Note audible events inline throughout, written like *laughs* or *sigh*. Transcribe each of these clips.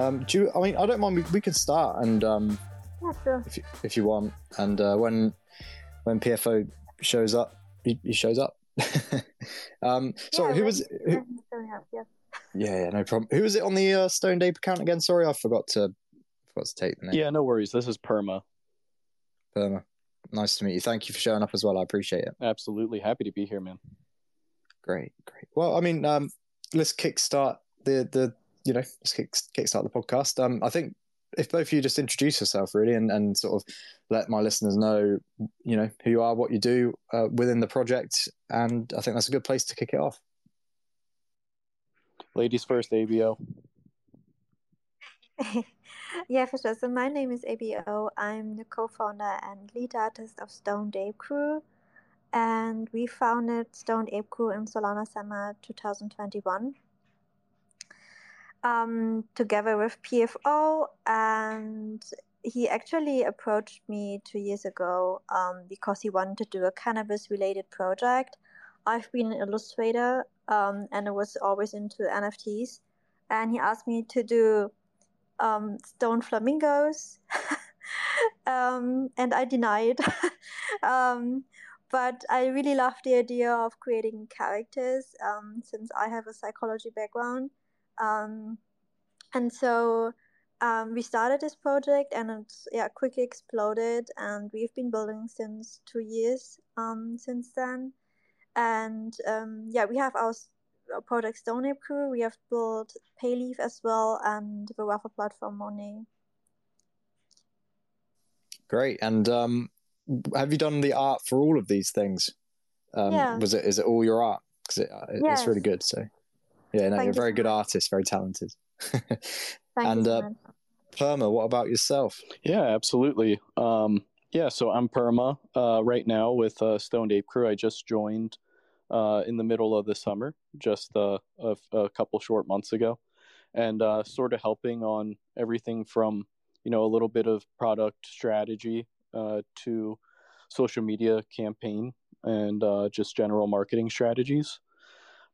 Um, do you, I mean, I don't mind. We, we can start, and um, Yeah, sure. if you, if you want, and uh, when when PFO shows up, he, he shows up. *laughs* um, sorry, Yeah, who was? Who, when showing up, yes. yeah, yeah, no problem. Who was it on the uh, Stoned Ape account again? Sorry, I forgot to forgot to take the name. Yeah, no worries. This is Perma. Perma, Nice to meet you. Thank you for showing up as well. I appreciate it. Absolutely happy to be here, man. Great, great. Well, I mean, um, let's kickstart the the you know let's kick kickstart the podcast. Um, I think if both of you just introduce yourself really and, and sort of let my listeners know you know who you are, what you do uh, within the project, and I think that's a good place to kick it off. Ladies first, ABO. *laughs* yeah, for sure. So my name is ABO. I'm the co-founder and lead artist of Stoned Ape Crew, and we founded Stoned Ape Crew in Solana Summer 2021. Um, together with PFO, and he actually approached me two years ago um, because he wanted to do a cannabis-related project. I've been an illustrator, um, and I was always into NFTs, and he asked me to do um, stone flamingos, *laughs* um, and I denied. *laughs* um, but I really love the idea of creating characters since I have a psychology background. Um, and so um, we started this project, and it yeah quickly exploded, and we've been building since two years um, since then. And um, yeah, we have our uh, project Stoned Ape Crew. We have built Payleaf as well and the raffle platform Monet. Great. And um, have you done the art for all of these things? Um, Yeah. Was it is it all your art? Because it, uh, it's really good. So yeah, no, Thank you're a very so good artist, very talented. *laughs* Thank And, you uh. Perma, what about yourself? Yeah, absolutely. Um, yeah, so I'm Perma uh, right now with uh, Stoned Ape Crew. I just joined uh, in the middle of the summer, just uh, a, a couple short months ago, and uh, sort of helping on everything from you know a little bit of product strategy uh, to social media campaign and uh, just general marketing strategies.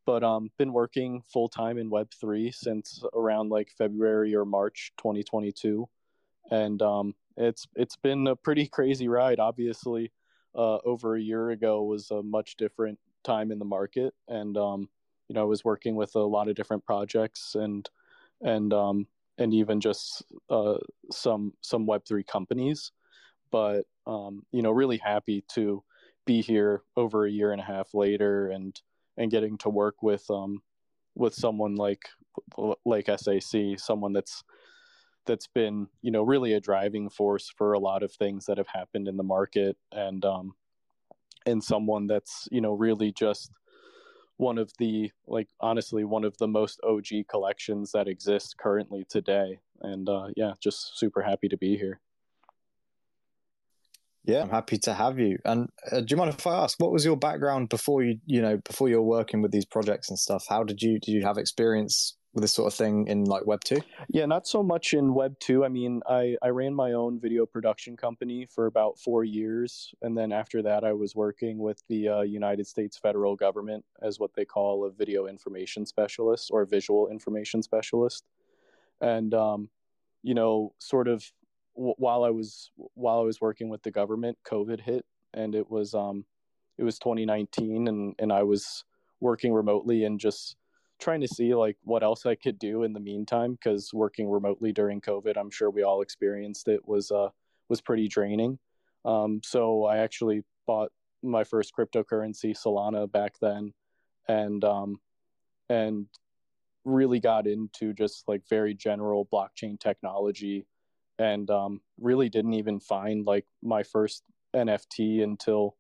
But um, been working full time in Web three since around like February or March 2022, and um, it's it's been a pretty crazy ride. Obviously, uh, over a year ago was a much different time in the market, and um, you know I was working with a lot of different projects and and um, and even just uh, some some Web three companies. But um, you know, really happy to be here over a year and a half later, and and getting to work with um, with someone like like SAC, someone that's that's been you know really a driving force for a lot of things that have happened in the market. And um and someone that's you know really just one of the like honestly one of the most OG collections that exist currently today. And uh yeah just super happy to be here Yeah, I'm happy to have you. And uh, do you mind if I ask, what was your background before you, you know, before you were working with these projects and stuff? How did you, did you have experience with this sort of thing in like Web two? Yeah, not so much in Web 2. I mean, I, I ran my own video production company for about four years. And then after that, I was working with the uh, United States federal government as what they call a video information specialist or visual information specialist. And, um, you know, sort of w- while I was while I was working with the government, COVID hit, and it was um, it was 2019, and and I was working remotely and just trying to see like what else I could do in the meantime because working remotely during COVID, I'm sure we all experienced it was uh was pretty draining. Um, so I actually bought my first cryptocurrency Solana back then, and um, and really got into just like very general blockchain technology, and um, really didn't even find like my first NFT until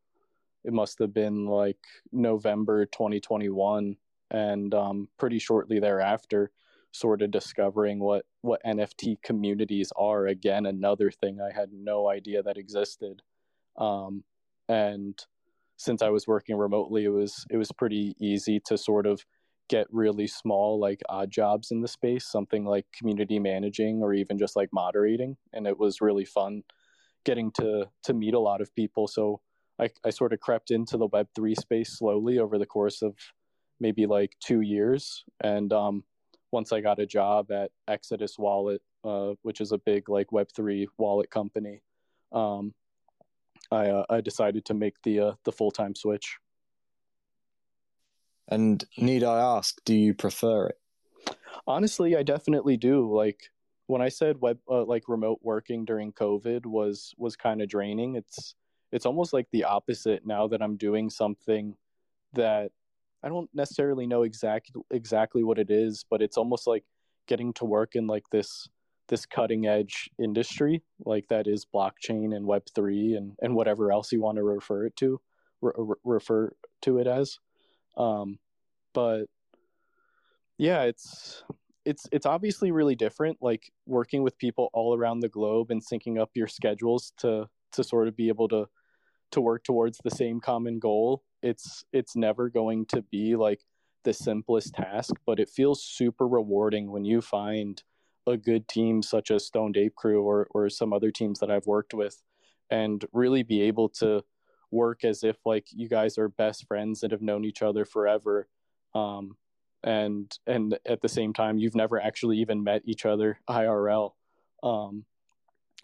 it must have been like November 2021 and um, pretty shortly thereafter sort of discovering what what nft communities are. Again another thing i had no idea that existed. Um, and since i was working remotely it was it was pretty easy to sort of get really small like odd jobs in the space something like community managing or even just like moderating and it was really fun getting to to meet a lot of people so i, I sort of crept into the web3 space slowly over the course of maybe like two years and um, once I got a job at Exodus Wallet, uh, which is a big like Web three wallet company, um, I uh, I decided to make the uh, the full time switch. And need I ask, do you prefer it? Honestly, I definitely do. Like when I said web uh, like remote working during COVID was was kind of draining. It's it's almost like the opposite now that I'm doing something that I don't necessarily know exactly exactly what it is, but it's almost like getting to work in like this this cutting edge industry like that is blockchain and web 3 and and whatever else you want to refer it to re- refer to it as um but yeah it's it's it's obviously really different like working with people all around the globe and syncing up your schedules to to sort of be able to to work towards the same common goal. It's it's never going to be like the simplest task but it feels super rewarding when you find a good team such as Stoned Ape Crew or or some other teams that I've worked with and really be able to work as if like you guys are best friends and have known each other forever. Um, and and at the same time you've never actually even met each other IRL um,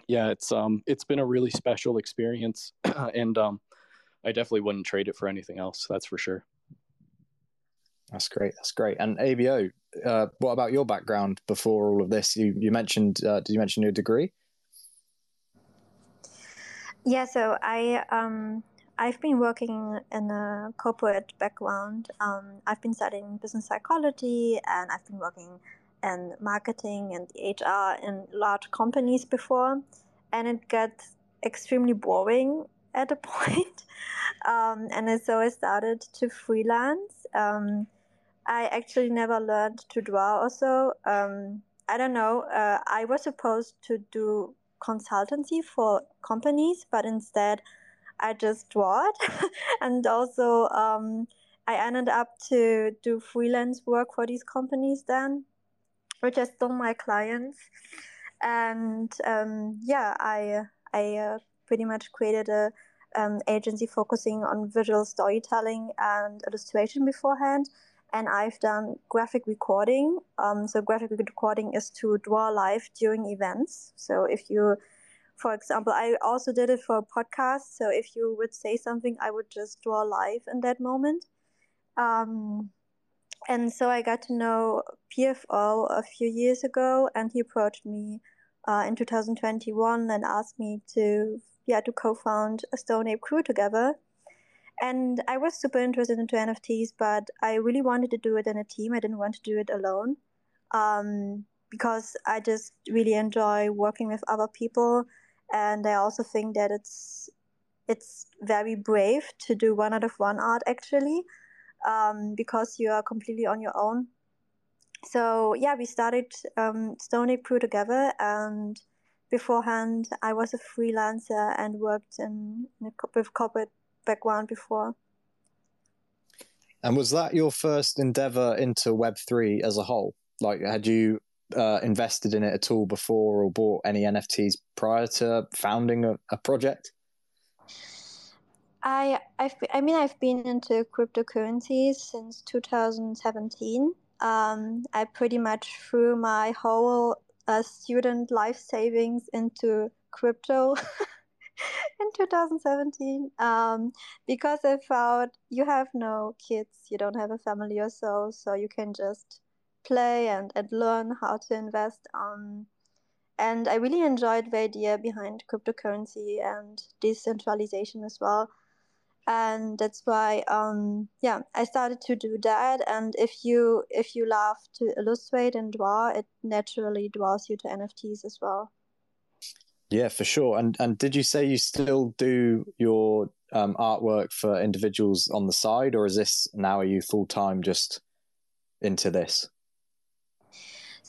yeah it's um it's been a really special experience. *clears throat* And um I definitely wouldn't trade it for anything else that's for sure. That's great that's great. And ABO uh, what about your background before all of this? You you mentioned uh, did you mention your degree? Yeah, so I um, I've been working in a corporate background. Um, I've been studying business psychology, and I've been working in marketing and HR in large companies before, and it got extremely boring *laughs* at a point. Um, and so I started to freelance. Um, I actually never learned to draw. Also, um, I don't know. Uh, I was supposed to do consultancy for companies, but instead, I just draw *laughs* and also, um, I ended up to do freelance work for these companies then, which are still my clients. And um, yeah, I I uh, pretty much created a um, agency focusing on visual storytelling and illustration beforehand and I've done graphic recording. Um, so graphic recording is to draw live during events. So if you, for example, I also did it for a podcast. So if you would say something, I would just draw live in that moment. Um, and so I got to know PFO a few years ago, and he approached me uh, in 2021 and asked me to yeah to co-found a Stoned Ape crew together. And I was super interested into NFTs, but I really wanted to do it in a team. I didn't want to do it alone um, because I just really enjoy working with other people, and I also think that it's it's very brave to do one out of one art actually, um, because you are completely on your own. So yeah, we started um, Ape Crew together, and beforehand I was a freelancer and worked in, in a, with corporate background before. And was that your first endeavor into Web3 as a whole? Like, had you uh, invested in it at all before or bought any NFTs prior to founding a, a project? I I've I mean I've been into cryptocurrencies since 2017. Um, I pretty much threw my whole uh, student life savings into crypto. *laughs* in 2017 um, because I found you have no kids, you don't have a family or so, so you can just play and, and learn how to invest. Um, and I really enjoyed the idea behind cryptocurrency and decentralization as well. And that's why, um, yeah, I started to do that. And if you if you love to illustrate and draw, it naturally draws you to NFTs as well. Yeah, for sure. And and did you say you still do your um, artwork for individuals on the side, or is this now are you full time just into this?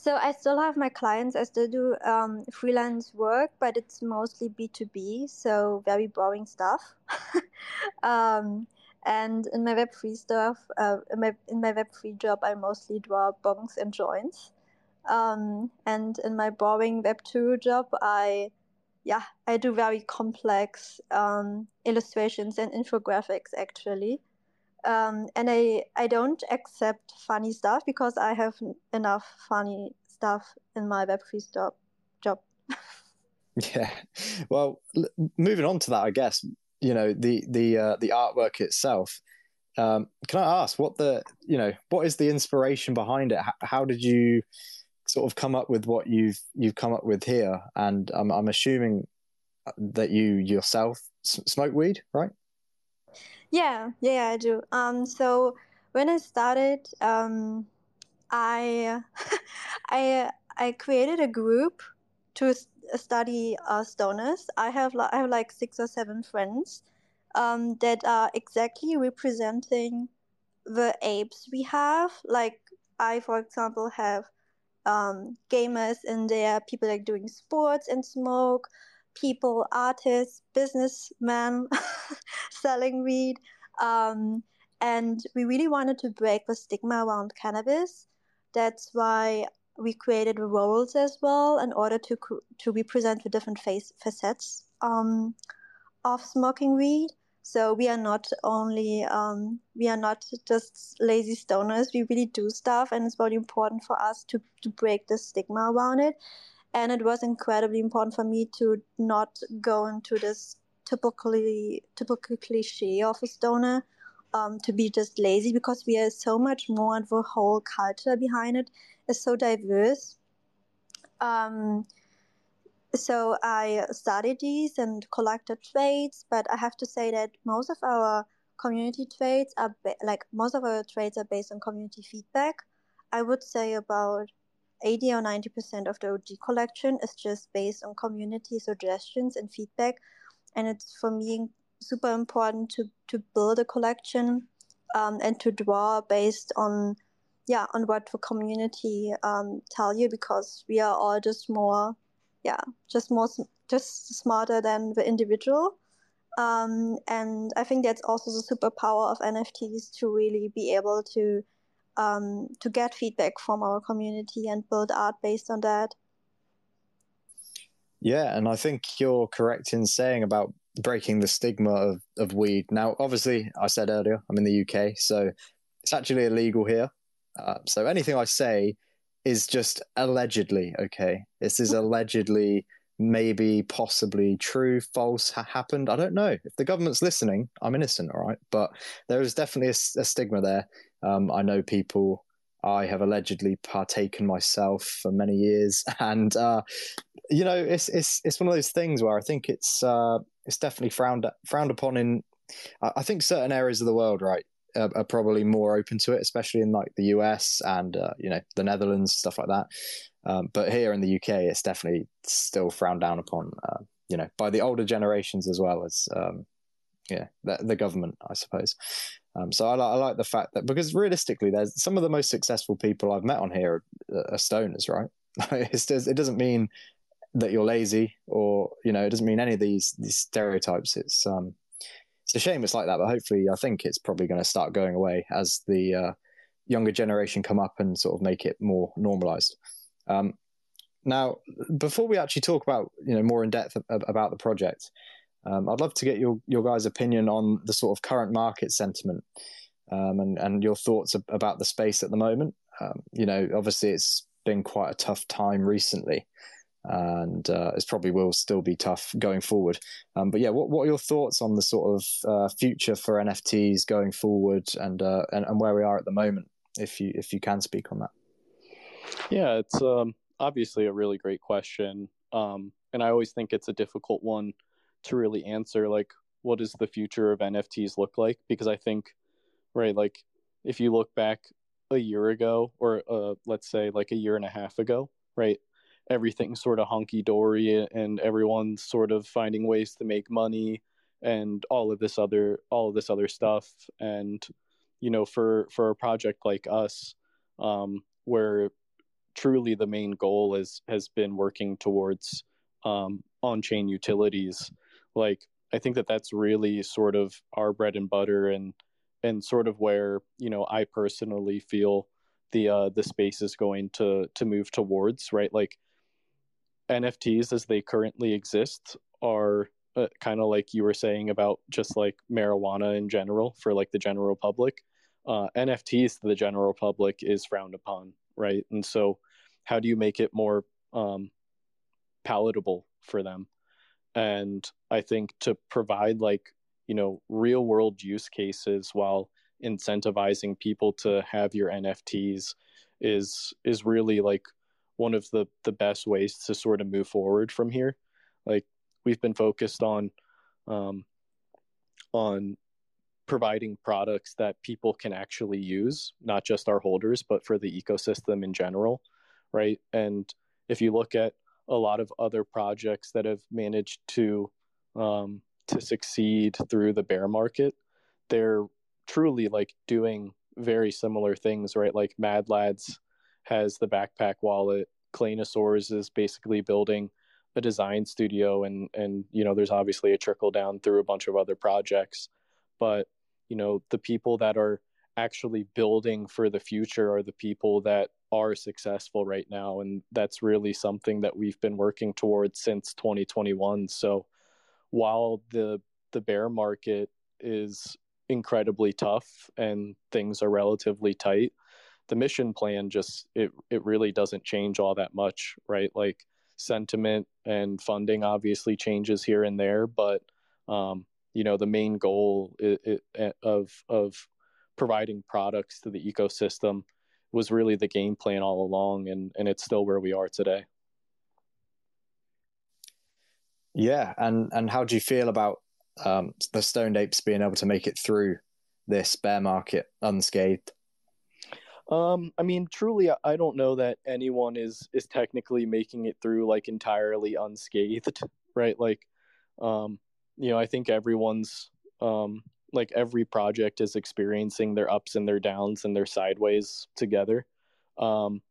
So I still have my clients. I still do um, freelance work, but it's mostly B two B, so very boring stuff. *laughs* um, and in my Web free stuff, uh, in my in my Web free job, I mostly draw bongs and joints. Um, and in my boring Web two job, I yeah, I do very complex um, illustrations and infographics actually. Um, and I I don't accept funny stuff because I have enough funny stuff in my Web3 stop job. *laughs* yeah, well, l- moving on to that, I guess you know the the uh, the artwork itself. Um, can I ask what the you know what is the inspiration behind it? How, how did you sort of come up with what you've you've come up with here? And I'm I'm assuming that you yourself smoke weed, right? Yeah, yeah, I do. Um, so when I started, um, I *laughs* I I created a group to study uh, stoners. I have I have like six or seven friends um, that are exactly representing the apes we have. Like I, for example, have um, gamers in there, people like doing sports and smoke, people, artists, businessmen *laughs* selling weed. Um, and we really wanted to break the stigma around cannabis. That's why we created roles as well in order to to represent the different face facets um, of smoking weed. So we are not only um, we are not just lazy stoners. We really do stuff, and it's very important for us to to break the stigma around it. And it was incredibly important for me to not go into this typically typical cliche of a stoner um, to be just lazy because we are so much more and the whole culture behind it is so diverse. Um, so I studied these and collected traits, but I have to say that most of our community traits are ba- like most of our traits are based on community feedback. I would say about 80 or 90% of the OG collection is just based on community suggestions and feedback. And it's for me super important to, to build a collection um, and to draw based on yeah on what the community um, tell you because we are all just more yeah just more just smarter than the individual um, and i think that's also the superpower of nfts to really be able to um, to get feedback from our community and build art based on that yeah and i think you're correct in saying about breaking the stigma of, of weed now obviously i said earlier i'm in the uk so it's actually illegal here uh, so anything I say is just allegedly okay. This is allegedly, maybe, possibly true, false, ha- happened. I don't know. If the government's listening, I'm innocent, all right. But there is definitely a, a stigma there. Um, I know people. I have allegedly partaken myself for many years, *laughs* and uh, you know, it's it's it's one of those things where I think it's uh, it's definitely frowned frowned upon in. I think certain areas of the world, right? are, are, probably more open to it, especially in like the US and uh, you know the Netherlands, stuff like that. Um, but here in the UK, it's definitely still frowned down upon, uh, you know, by the older generations as well as um, yeah the, the, government, I suppose. Um, so I, I, like the fact that because realistically, there's some of the most successful people I've met on here are, are stoners, right? *laughs* it doesn't mean that you're lazy or you know it doesn't mean any of these these stereotypes it's um it's a shame it's like that, but hopefully, I think it's probably going to start going away as the uh, younger generation come up and sort of make it more normalized. Um, now, before we actually talk about you know more in depth about the project, um, I'd love to get your your guys' opinion on the sort of current market sentiment um, and and your thoughts about the space at the moment. Um, you know, obviously, it's been quite a tough time recently and uh, it probably will still be tough going forward. Um, but yeah, what, what are your thoughts on the sort of uh, future for NFTs going forward and, uh, and, and where we are at the moment, if you if you can speak on that? Yeah, it's um, obviously a really great question, um, and I always think it's a difficult one to really answer. Like, what does the future of NFTs look like? Because I think, right, like if you look back a year ago, or uh, let's say like a year and a half ago, right everything's sort of hunky dory and everyone's sort of finding ways to make money and all of this other all of this other stuff and you know for for a project like us um, where truly the main goal is has been working towards um, on-chain utilities like i think that that's really sort of our bread and butter and and sort of where you know i personally feel the uh the space is going to to move towards right? Like NFTs as they currently exist are uh, kind of like you were saying about just like marijuana in general for like the general public. Uh, nfts to the general public is frowned upon right? And so how do you make it more um, palatable for them and i think to provide like you know real world use cases while incentivizing people to have your nfts is is really like one of the the best ways to sort of move forward from here like we've been focused on um, on providing products that people can actually use, not just our holders, but for the ecosystem in general, right? And if you look at a lot of other projects that have managed to um, to succeed through the bear market, they're truly like doing very similar things, right? Like Mad Lads has the backpack wallet. Claynosaurz is basically building a design studio and and you know there's obviously a trickle down through a bunch of other projects but you know the people that are actually building for the future are the people that are successful right now and that's really something that we've been working towards since 2021 so while the the bear market is incredibly tough and things are relatively tight the mission plan just it it really doesn't change all that much right? Like sentiment and funding obviously changes here and there, but um, you know the main goal of of providing products to the ecosystem was really the game plan all along, and and it's still where we are today. Yeah, and and how do you feel about um, the stoned apes being able to make it through this bear market unscathed? Um, I mean, truly, I don't know that anyone is is technically making it through like entirely unscathed, *laughs* right? Like, um, you know, I think everyone's um, like every project is experiencing their ups and their downs and their sideways together. Um,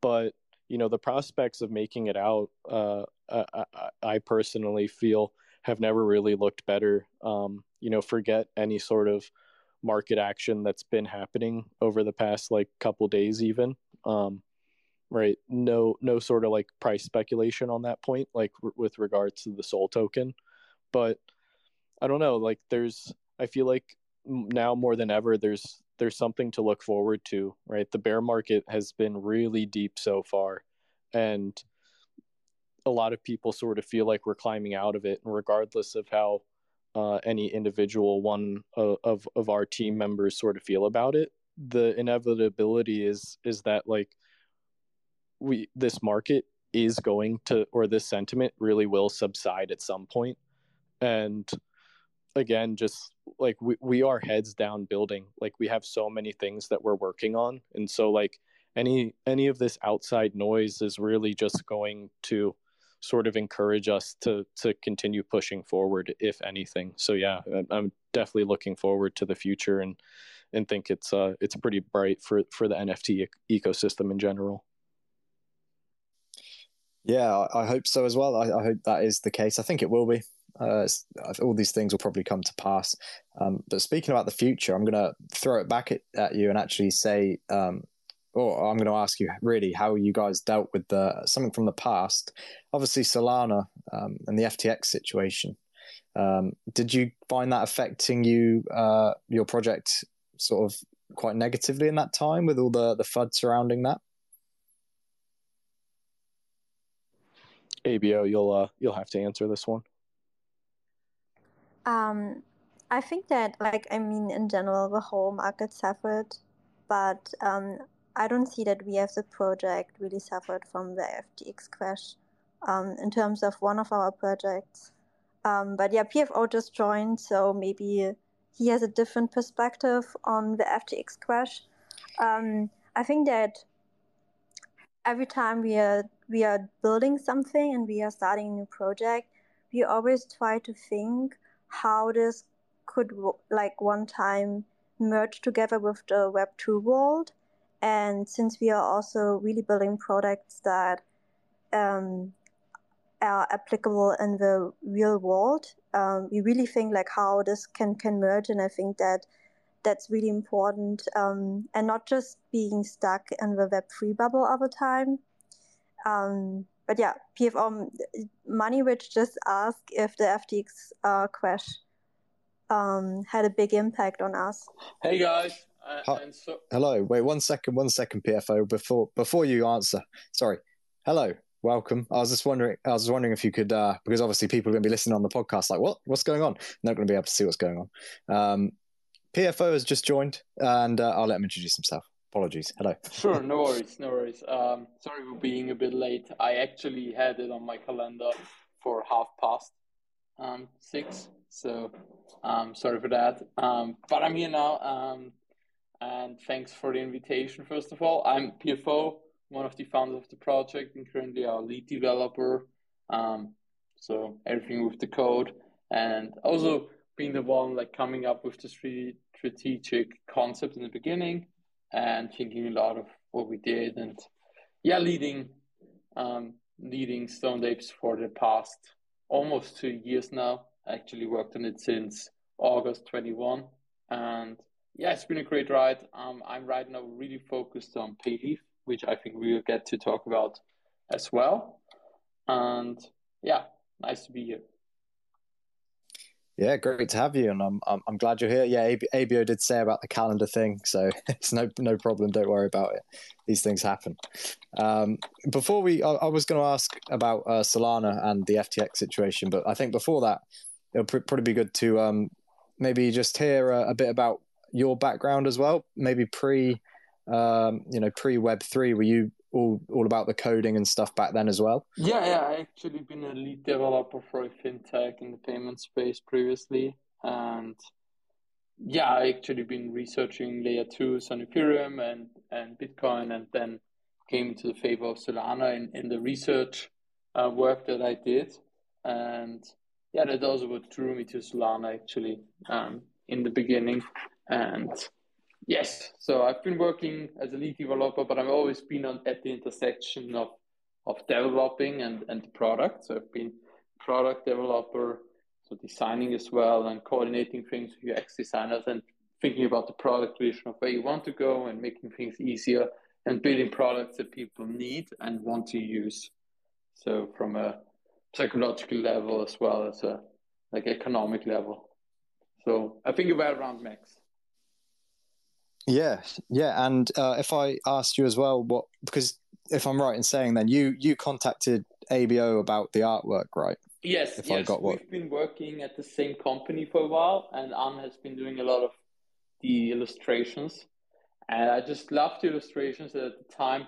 but you know, the prospects of making it out, uh, I, I personally feel have never really looked better. Um, you know, forget any sort of market action that's been happening over the past like couple days even um right no no sort of like price speculation on that point like r- with regards to the SOL token but i don't know like there's i feel like now more than ever there's there's something to look forward to right? The bear market has been really deep so far and a lot of people sort of feel like we're climbing out of it and regardless of how uh, any individual one of, of, of our team members sort of feel about it. The inevitability is is that like we this market is going to or this sentiment really will subside at some point and again just like we, we are heads down building. Like we have so many things that we're working on. And so like any any of this outside noise is really just going to sort of encourage us to to continue pushing forward if anything. So yeah i'm definitely looking forward to the future and and think it's uh it's pretty bright for for the nft ecosystem in general. Yeah i hope so as well. I, I hope that is the case. I think it will be uh, all these things will probably come to pass. Um, but speaking about the future, I'm going to throw it back at, at you and actually say um, or I'm going to ask you really how you guys dealt with the something from the past. Obviously, Solana um, and the FTX situation. Um, did you find that affecting you, uh, your project, sort of quite negatively in that time with all the the FUD surrounding that? ABO, you'll uh, you'll have to answer this one. Um, I think that, like, I mean, in general, the whole market suffered, but um, I don't see that we as a project really suffered from the FTX crash um, in terms of one of our projects. Um, but yeah, PFO just joined, so maybe he has a different perspective on the FTX crash. Um, I think that every time we are we are building something and we are starting a new project, we always try to think how this could like one time merge together with the Web two world and since we are also really building products that um, are applicable in the real world, um, we really think like how this can can merge, and I think that that's really important, um, and not just being stuck in the Web three bubble all the time. Um, but yeah, PFO Money Rich just asked if the FTX uh, crash um, had a big impact on us. Hey guys. Uh, so- Hello. Wait one second. One second, PFO. Before before you answer, sorry. Hello. Welcome. I was just wondering. I was wondering if you could, uh, because obviously people are going to be listening on the podcast. Like, what? What's going on? They're not going to be able to see what's going on. Um, PFO has just joined, and uh, I'll let him introduce himself. Apologies. Hello. Sure. No *laughs* worries. No worries. Um, sorry for being a bit late. I actually had it on my calendar for half past um, six. So um, sorry for that. Um, but I'm here now. Um, and thanks for the invitation, first of all. I'm PFO, one of the founders of the project, and currently our lead developer. Um, so everything with the code. And also being the one like coming up with the strategic concept in the beginning and thinking a lot of what we did and yeah leading um, leading Stoned Apes for the past almost two years now. I actually worked on it since August 21 and yeah it's been a great ride. Um, I'm right now really focused on pay Payleaf which I think we'll get to talk about as well. And yeah nice to be here yeah, great to have you, and I'm I'm, I'm glad you're here. Yeah, ABO did say about the calendar thing, so *laughs* it's no no problem. Don't worry about it. These things happen. Um, before we, I, I was going to ask about uh, Solana and the FTX situation, but I think before that, it'll pr- probably be good to um, maybe just hear a, a, bit about your background as well. Maybe pre, um, you know, pre Web three. Were you all all about the coding and stuff back then as well? Yeah, yeah. I actually been a lead developer for a fintech in the payment space previously, and yeah, I actually been researching layer twos on Ethereum and and Bitcoin, and then came into the favor of Solana in in the research uh, work that I did, and yeah, that also what drew me to Solana actually um, in the beginning, and Yes. So I've been working as a lead developer, but I've always been on, at the intersection of, of developing and, and product. So I've been product developer, so designing as well and coordinating things with UX designers and thinking about the product vision of where you want to go and making things easier and building products that people need and want to use. So from a psychological level as well as a like economic level. So I think about around max. Yeah, yeah, and uh, if I asked you as well, what because if I'm right in saying, then you you contacted ABO about the artwork, right? Yes, if yes. I got what... We've been working at the same company for a while, and Anne has been doing a lot of the illustrations, and I just loved the illustrations at the time.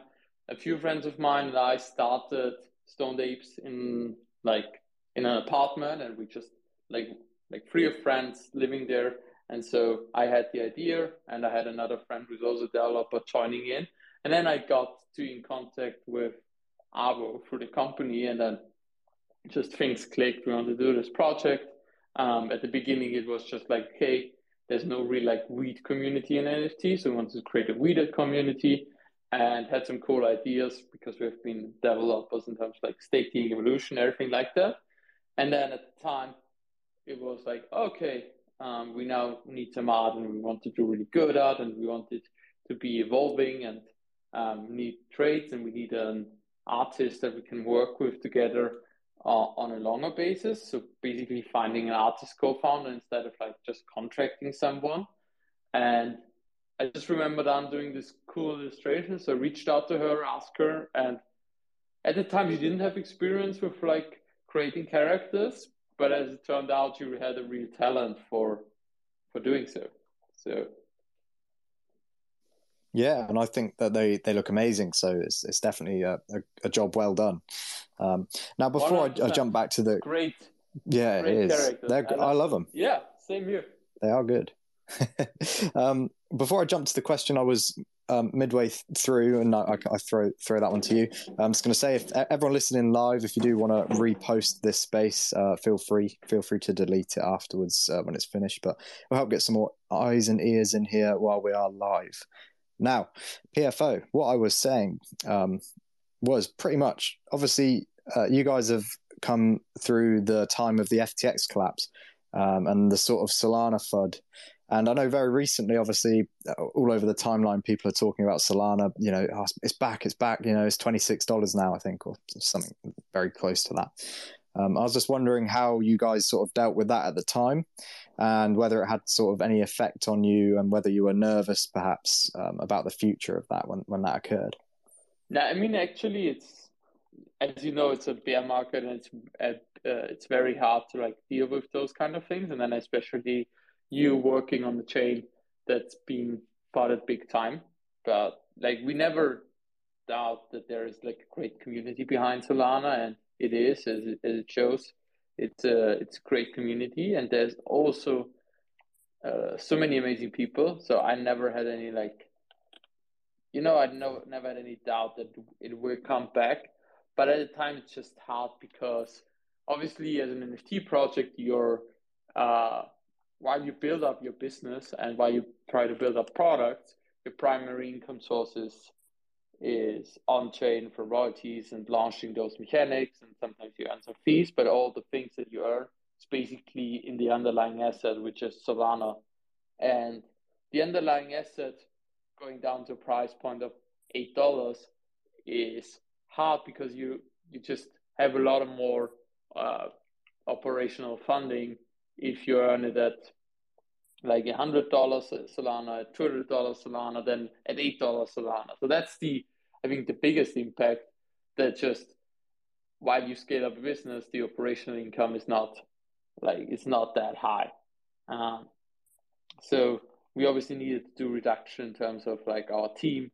A few friends of mine and I started Stoned Apes in like in an apartment, and we just like like three of friends living there and so I had the idea, and I had another friend who's also a developer joining in. And then I got to in contact with Avo through the company, and then just things clicked. We want to do this project. Um, at the beginning, it was just like, hey, there's no real like weed community in NFT, so we wanted to create a weeded community, and had some cool ideas because we've been developers in terms of like staking, evolution, everything like that. And then at the time, it was like, okay, um, we now need some art and we want to do really good art and we want it to be evolving and um, need traits and we need an artist that we can work with together uh, on a longer basis. So basically finding an artist co-founder instead of like just contracting someone. And I just remember I'm doing this cool illustration. So I reached out to her, asked her, and at the time she didn't have experience with like creating characters, but as it turned out, you had a real talent for for doing so. So yeah, and I think that they, they look amazing. So it's it's definitely a, a, a job well done. Um, now, before I, I, jump back to the great, yeah, great it is. They're, I, love, I love them. Yeah, same here. They are good. *laughs* um, before I jump to the question, I was um, midway through, and I, I, throw throw that one to you. I'm just going to say, if everyone listening live, if you do want to repost this space, uh, feel free feel free to delete it afterwards uh, when it's finished. But we'll help get some more eyes and ears in here while we are live. Now, PFO, what I was saying um, was pretty much obviously uh, you guys have come through the time of the FTX collapse um, and the sort of Solana FUD And I know very recently, obviously, uh, all over the timeline, people are talking about Solana. You know, oh, it's back, it's back. You know, it's twenty six dollars now, I think, or something very close to that. Um, I was just wondering how you guys sort of dealt with that at the time, and whether it had sort of any effect on you, and whether you were nervous, perhaps, um, about the future of that when when that occurred. No, I mean, actually, it's as you know, it's a bear market, and it's uh, it's very hard to like deal with those kind of things, and then especially you working on the chain that's being spotted big time. But like we never doubt that there is like a great community behind Solana, and it is as it, as it shows. It's a it's a great community, and there's also uh, so many amazing people. So I never had any like, you know, I no, never had any doubt that it will come back. But at the time, it's just hard because obviously, as an NFT project, you're uh, while you build up your business and while you try to build up products, your primary income sources is on chain for royalties and launching those mechanics, and sometimes you earn some fees, but all the things that you earn is basically in the underlying asset, which is Solana. And the underlying asset going down to a price point of eight dollars is hard because you you just have a lot of more uh, operational funding if you earn it at like a hundred dollars Solana, at two hundred dollars Solana, then at eight dollars Solana. So that's the I think the biggest impact that just while you scale up a business, the operational income is not like it's not that high. Um, so we obviously needed to do reduction in terms of like our team.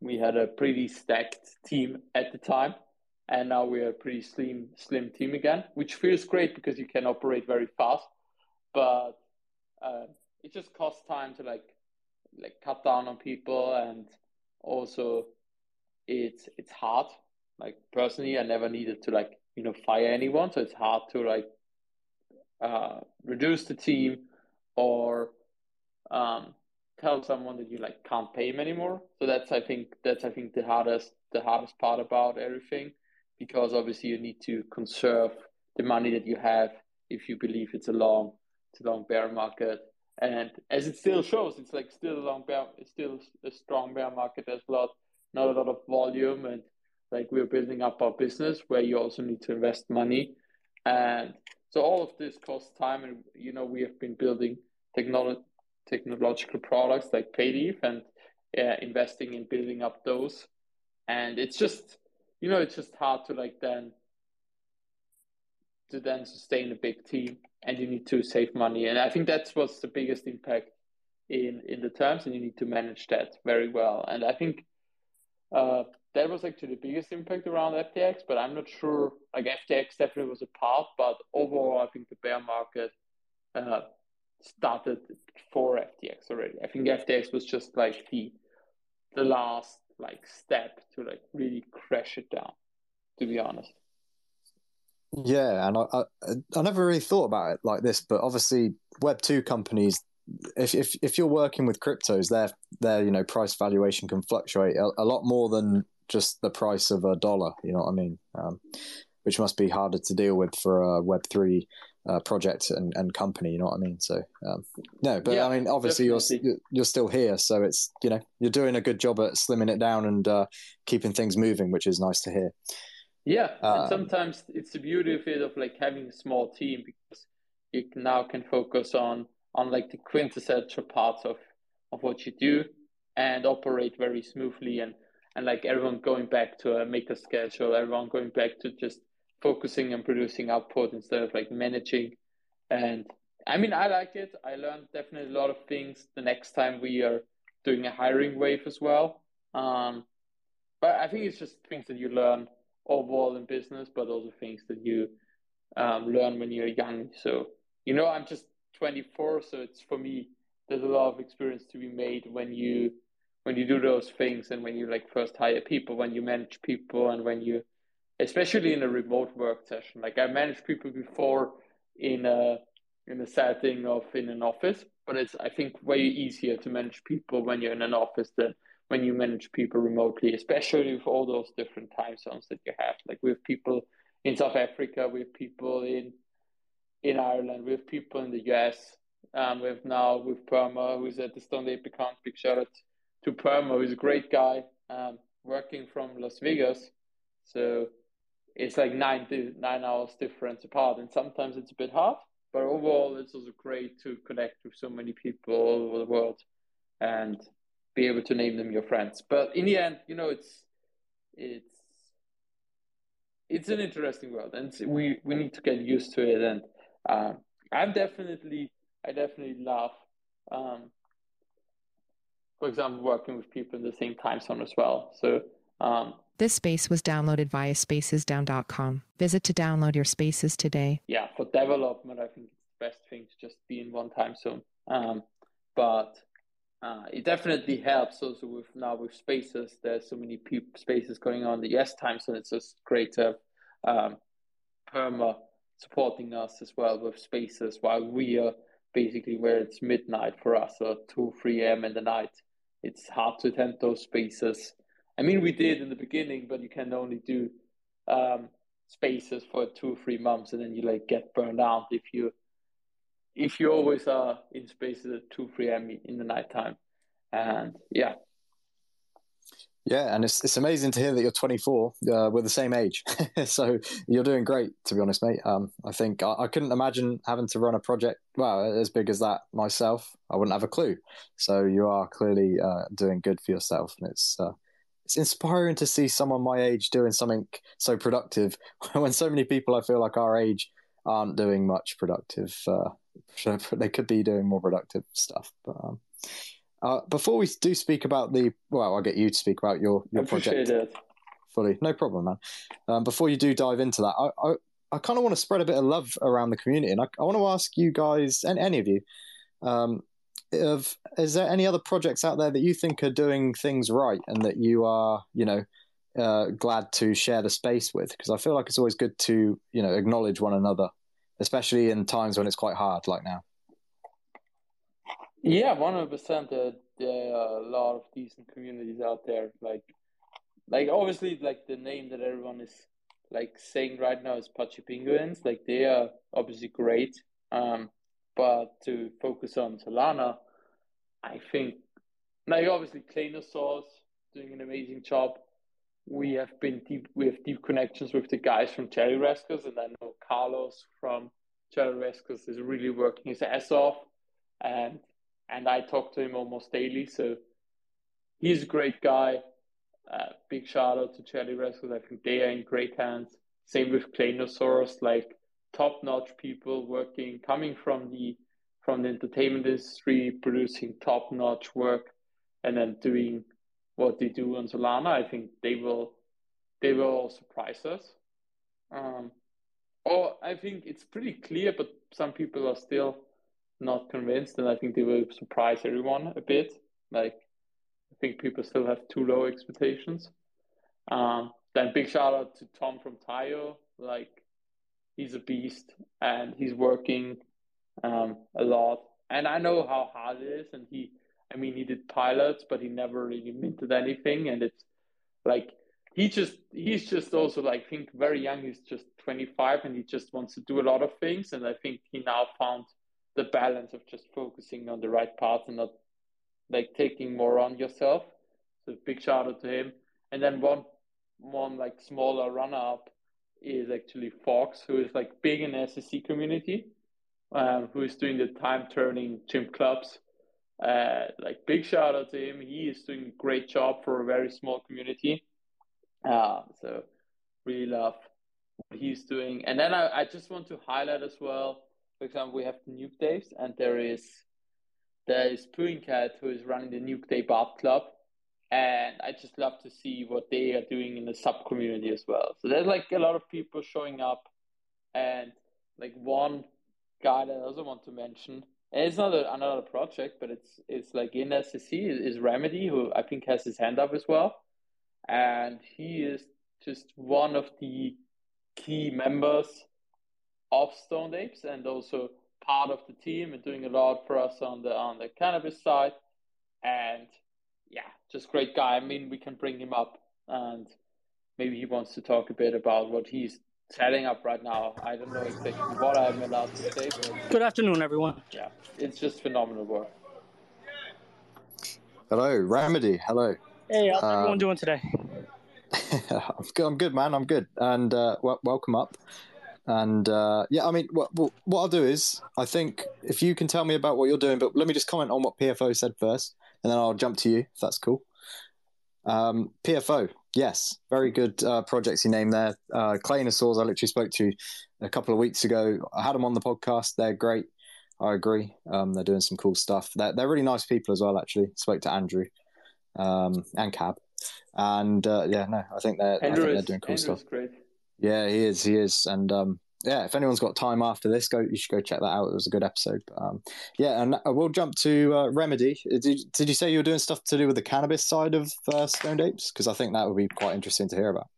We had a pretty stacked team at the time, and now we're a pretty slim slim team again, which feels great because you can operate very fast. But uh, it just costs time to like like cut down on people. And also it's it's hard. Like personally i never needed to like you know fire anyone. So it's hard to like uh, reduce the team or um, tell someone that you like can't pay him anymore. So that's i think that's i think the hardest the hardest part about everything because obviously you need to conserve the money that you have if you believe it's a long it's a long bear market and as it still shows, it's like still a long bear, it's still a strong bear market. There's a lot, not a lot of volume, and like we're building up our business where you also need to invest money, and so all of this costs time. And you know, we have been building technology, technological products like Payleaf, and uh, investing in building up those, and it's just, you know, it's just hard to like then to then sustain a big team and you need to save money. And I think that's what's the biggest impact in in the terms, and you need to manage that very well. And I think uh, that was actually the biggest impact around FTX. But I'm not sure. Like FTX definitely was a part, but overall, I think the bear market uh, started for FTX already. I think FTX was just like the the last like step to like really crash it down. To be honest. Yeah, and I, I, I never really thought about it like this, but obviously Web two companies, if if if you're working with cryptos, their their you know price valuation can fluctuate a, a lot more than just the price of a dollar. You know what I mean? Um, which must be harder to deal with for a Web three uh, project and, and company. You know what I mean? So um, no, but yeah, I mean obviously definitely. you're you're still here, so it's you know you're doing a good job at slimming it down and uh, keeping things moving, which is nice to hear. Yeah, um, and sometimes it's the beauty of it of like having a small team because you now can focus on on like the quintessential parts of of what you do and operate very smoothly and and like everyone going back to a maker schedule, everyone going back to just focusing and producing output instead of like managing. And I mean, I like it. I learned definitely a lot of things the next time we are doing a hiring wave as well. Um, but I think it's just things that you learn overall in business, but also things that you um, learn when you're young. So, you know, I'm just 24, so it's for me, there's a lot of experience to be made when you when you do those things and when you like first hire people, when you manage people, and when you, especially in a remote work session. Like I managed people before in a in a setting of in an office, but it's I think way easier to manage people when you're in an office than when you manage people remotely, especially with all those different time zones that you have. Like we have people in South Africa, we have people in in Ireland, we have people in the US. Um, we have now with Perma, who's at the Ape account. Big shout out to Perma, who's a great guy, um, working from Las Vegas. So it's like nine nine hours difference apart, and sometimes it's a bit hard. But overall, it's also great to connect with so many people all over the world, and be able to name them your friends. But in the end, you know, it's it's it's an interesting world, and we we need to get used to it. And um, I'm definitely I definitely love, um, for example, working with people in the same time zone as well. So. Um, this space was downloaded via spacesdown.com. Visit to download your spaces today. Yeah, for development, I think it's the best thing to just be in one time zone. Um, but uh, it definitely helps also with now with spaces. There's so many people, spaces going on the US time zone. It's just great to have um, Perma supporting us as well with spaces while we are basically where it's midnight for us or 2 3 a.m in the night it's hard to attend those spaces i mean we did in the beginning but you can only do um, spaces for two or three months and then you like get burned out if you if you always are in spaces at 2 3 a.m in the nighttime and yeah yeah, and it's it's amazing to hear that you're 24. Uh, we're the same age, *laughs* so you're doing great. To be honest, mate. Um, I think I, I, couldn't imagine having to run a project well as big as that myself. I wouldn't have a clue. So you are clearly uh, doing good for yourself, and it's uh, it's inspiring to see someone my age doing something so productive *laughs* when so many people I feel like our age aren't doing much productive. Uh, *laughs* they could be doing more productive stuff, but. Um, uh, before we do speak about the, well, I'll get you to speak about your your project it. fully. No problem, man. Um, before you do dive into that, I I, I kind of want to spread a bit of love around the community, and I, I want to ask you guys and any of you, um, of is there any other projects out there that you think are doing things right and that you are, you know, uh, glad to share the space with? Because I feel like it's always good to, you know, acknowledge one another, especially in times when it's quite hard, like now. Yeah, one hundred percent. There are a lot of decent communities out there. Like, like obviously, like the name that everyone is like saying right now is Pudgy Penguins. Like they are obviously great. Um, but to focus on Solana, I think like obviously Claynosaurz doing an amazing job. We have been deep. We have deep connections with the guys from Cherry Rescuers, and I know Carlos from Cherry Rescuers is really working his ass off, and and I talk to him almost daily. So he's a great guy. Uh, big shout out to Cherry Rescuers. I think they are in great hands. Same with Claynosaurz, like top notch people working, coming from the from the entertainment industry, producing top notch work, and then doing what they do on Solana. I think they will they will surprise us. Um, or I think it's pretty clear, but some people are still not convinced, and I think they will surprise everyone a bit. Like, I think people still have too low expectations. Um, then big shout out to Tom from Tayo. Like, he's a beast, and he's working um, a lot. And I know how hard it is, and he, I mean, he did pilots, but he never really minted anything, and it's like he just he's just also like I think very young. He's just 25, and he just wants to do a lot of things, and I think he now found the balance of just focusing on the right parts and not like taking more on yourself. So big shout out to him. And then one one like smaller runner up is actually Fox, who is like big in SAC community, um, who is doing the time turning gym clubs. Uh, like big shout out to him. He is doing a great job for a very small community. Uh, so really love what he's doing. And then I, I just want to highlight as well for example, we have the Nuked Apes, and there is there is Pooing Cat who is running the Nuke Day Bart Club, and I just love to see what they are doing in the sub community as well. So there's like a lot of people showing up, and like one guy that I also want to mention, and it's not a, another project, but it's it's like in SAC is Remedy, who I think has his hand up as well, and he is just one of the key members of Stoned Apes and also part of the team and doing a lot for us on the on the cannabis side. And yeah, just great guy. I mean, we can bring him up and maybe he wants to talk a bit about what he's setting up right now. I don't know exactly what I'm allowed to say. But Good afternoon, everyone. yeah, it's just phenomenal work. Hello, Remedy. Hello. Hey, how's Um, everyone doing today? *laughs* I'm good, I'm good, man. I'm good. And uh, w- welcome up. And uh, yeah, I mean, what, what, what I'll do is, I think if you can tell me about what you're doing, but let me just comment on what PFO said first, and then I'll jump to you if that's cool. Um, PFO, yes, very good uh, projects you named there. Uh, I literally spoke to a couple of weeks ago. I had them on the podcast. They're great. I agree. Um, they're doing some cool stuff. They're, they're really nice people as well, actually. Spoke to Andrew um, and Cab. And uh, yeah, no, I think they're, I think Andrew they're doing cool Andrew stuff. great. Yeah, he is. He is. And um, yeah, if anyone's got time after this, go. You should go check that out. It was a good episode. Um, yeah, and uh, we'll jump to uh, Remedy. Did, did you say you were doing stuff to do with the cannabis side of uh, Apes? Because I think that would be quite interesting to hear about.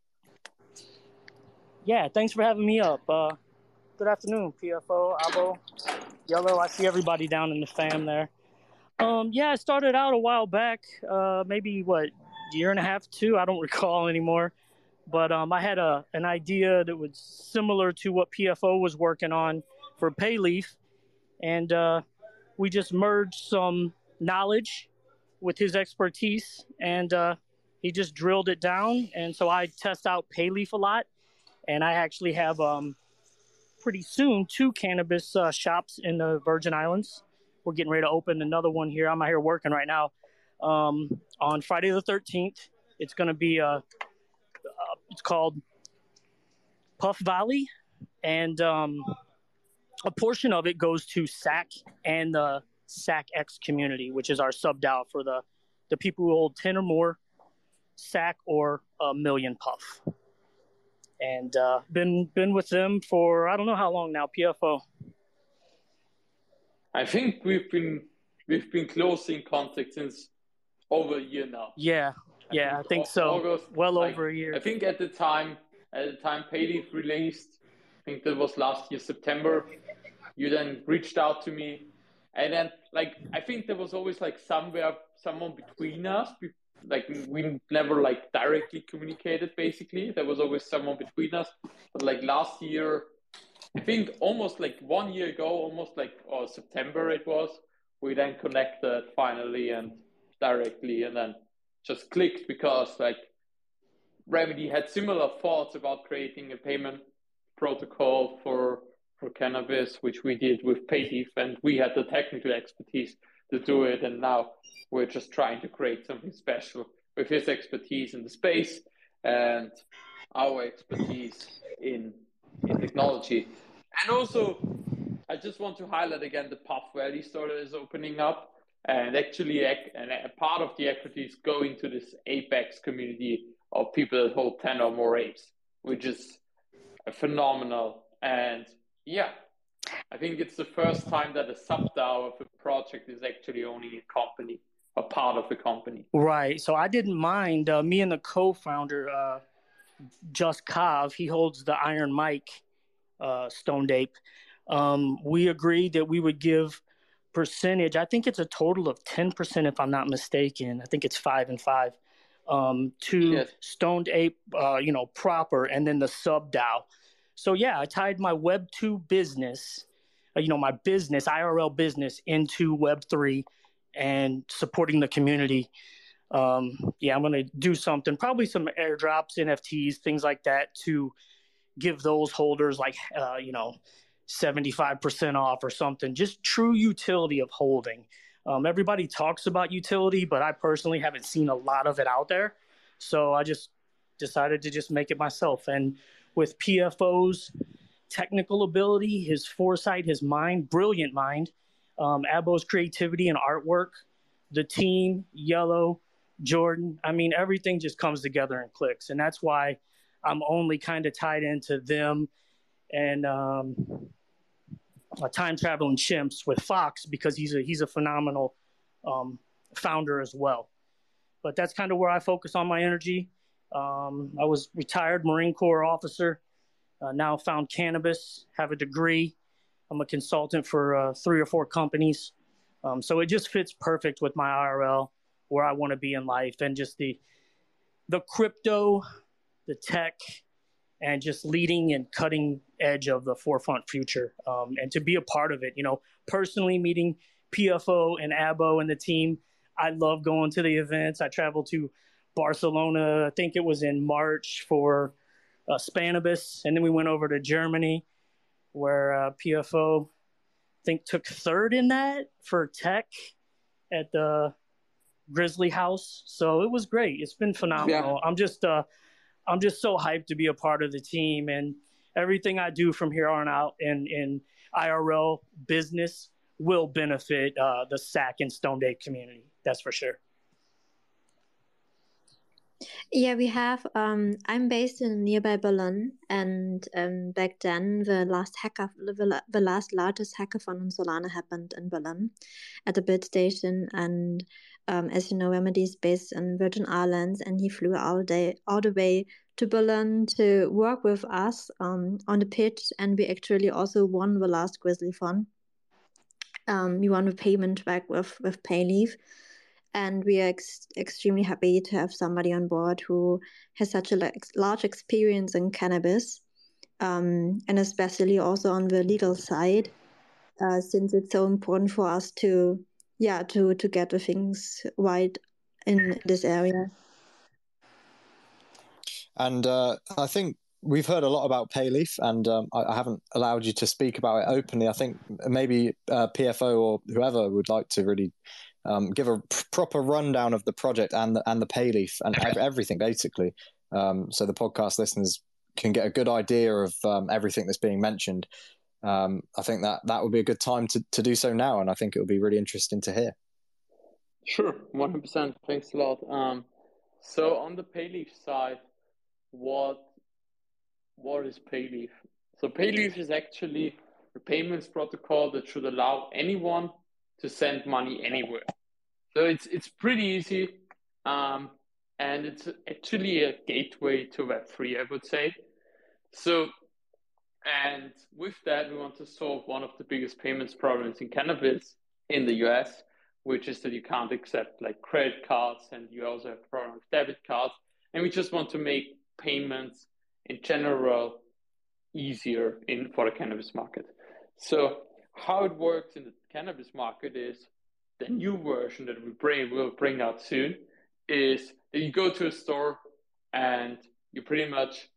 Yeah, thanks for having me up. Uh, good afternoon, PFO, Abo, Yellow. I see everybody down in the fam there. Um, yeah, I started out a while back, uh, maybe what year and a half, two. I don't *laughs* recall anymore. But um, I had a an idea that was similar to what PFO was working on for Payleaf, and uh, we just merged some knowledge with his expertise, and uh, he just drilled it down. And so I test out Payleaf a lot, and I actually have um, pretty soon two cannabis uh, shops in the Virgin Islands. We're getting ready to open another one here. I'm out here working right now. Um, on Friday the 13th, it's going to be uh, uh, it's called Puff Valley, and um, a portion of it goes to SAC and the SAC X community, which is our sub DAO for the the people who hold 10 or more SAC or a million Puff and uh, been been with them for I don't know how long now. PFO. I think we've been we've been close in contact since over a year now. Yeah, yeah, I think so. August, well like, over a year. I think at the time, at the time Payleaf released, I think that was last year September. You then reached out to me, and then like I think there was always like somewhere someone between us. Like we never like directly communicated. Basically, there was always someone between us. But like last year, I think almost like one year ago, almost like or September it was. We then connected finally and directly, and then just clicked because like Remedy had similar thoughts about creating a payment protocol for for cannabis, which we did with Payleaf, and we had the technical expertise to do it. And now we're just trying to create something special with his expertise in the space and our expertise in in technology. And also, I just want to highlight again the Puff Valley that is opening up. And actually, and a part of the equity is going to this Apex community of people that hold 10 or more apes, which is phenomenal. And yeah, I think it's the first time that a sub DAO of a project is actually owning a company, a part of a company. Right. So I didn't mind. Uh, me and the co-founder, uh, Just Kav, he holds the Iron Mike uh, Stoned Ape. Um, we agreed that we would give percentage. I think it's a total of ten percent, if I'm not mistaken. I think it's five and five um, to Yes. Stoned Ape, uh, you know, proper, and then the sub DAO. So yeah, I tied my Web two business, uh, you know, my business IRL business into Web three, and supporting the community. Um, yeah, I'm gonna do something, probably some airdrops, NFTs, things like that, to give those holders like uh, you know, 75% off or something. Just true utility of holding. Um, everybody talks about utility, but I personally haven't seen a lot of it out there. So I just decided to just make it myself. And with PFO's technical ability, his foresight, his mind, brilliant mind, um, Abo's creativity and artwork, the team, Yellow, Jordan, I mean, everything just comes together and clicks. And that's why I'm only kind of tied into them and um, time traveling chimps with Fox because he's a he's a phenomenal um, founder as well. But that's kind of where I focus on my energy. Um, I was retired Marine Corps officer, uh, now found cannabis, have a degree. I'm a consultant for uh, three or four companies, um, so it just fits perfect with my IRL where I want to be in life and just the the crypto, the tech, and just leading and cutting edge of the forefront future um, and to be a part of it. You know personally meeting pfo and abo and the team i love going to the events. I traveled to barcelona i think it was in march for uh, Spannabis and then we went over to germany where uh, pfo i think took third in that for tech at the grizzly house. So it was great. It's been phenomenal. Yeah. i'm just uh, I'm just so hyped to be a part of the team and everything I do from here on out in, in IRL business will benefit uh, the SAC and Stoned Ape community. That's for sure. Yeah, we have. Um, I'm based in nearby Berlin, and um, back then the last hacker, the, the last largest hackathon on Solana happened in Berlin, at the Build station. And um, as you know, Remedy is based in Virgin Islands, and he flew all day, all the way to Berlin to work with us um, on the pitch, and we actually also won the last Grizzlython. Um, we won the payment back with with Payleaf and we are ex- extremely happy to have somebody on board who has such a large experience in cannabis um, and especially also on the legal side uh, since it's so important for us to yeah to to get the things right in this area and uh, i think we've heard a lot about Payleaf, and um, I, I, haven't allowed you to speak about it openly. I think maybe uh, PFO or whoever would like to really um, give a proper rundown of the project and the, and the Payleaf and everything basically, um, so the podcast listeners can get a good idea of um, everything that's being mentioned. Um, I think that that would be a good time to, to do so now, and I think it would be really interesting to hear. Sure, one hundred percent. Thanks a lot. Um, so on the Payleaf side, what what is Payleaf? So Payleaf is actually a payments protocol that should allow anyone to send money anywhere. So it's it's pretty easy, um, and it's actually a gateway to Web3, I would say. So, and with that, we want to solve one of the biggest payments problems in cannabis in the US, which is that you can't accept like credit cards, and you also have a problem with debit cards, and we just want to make payments in general easier in for the cannabis market. So how it works in the cannabis market is the new version that we bring will bring out soon is that you go to a store and you pretty much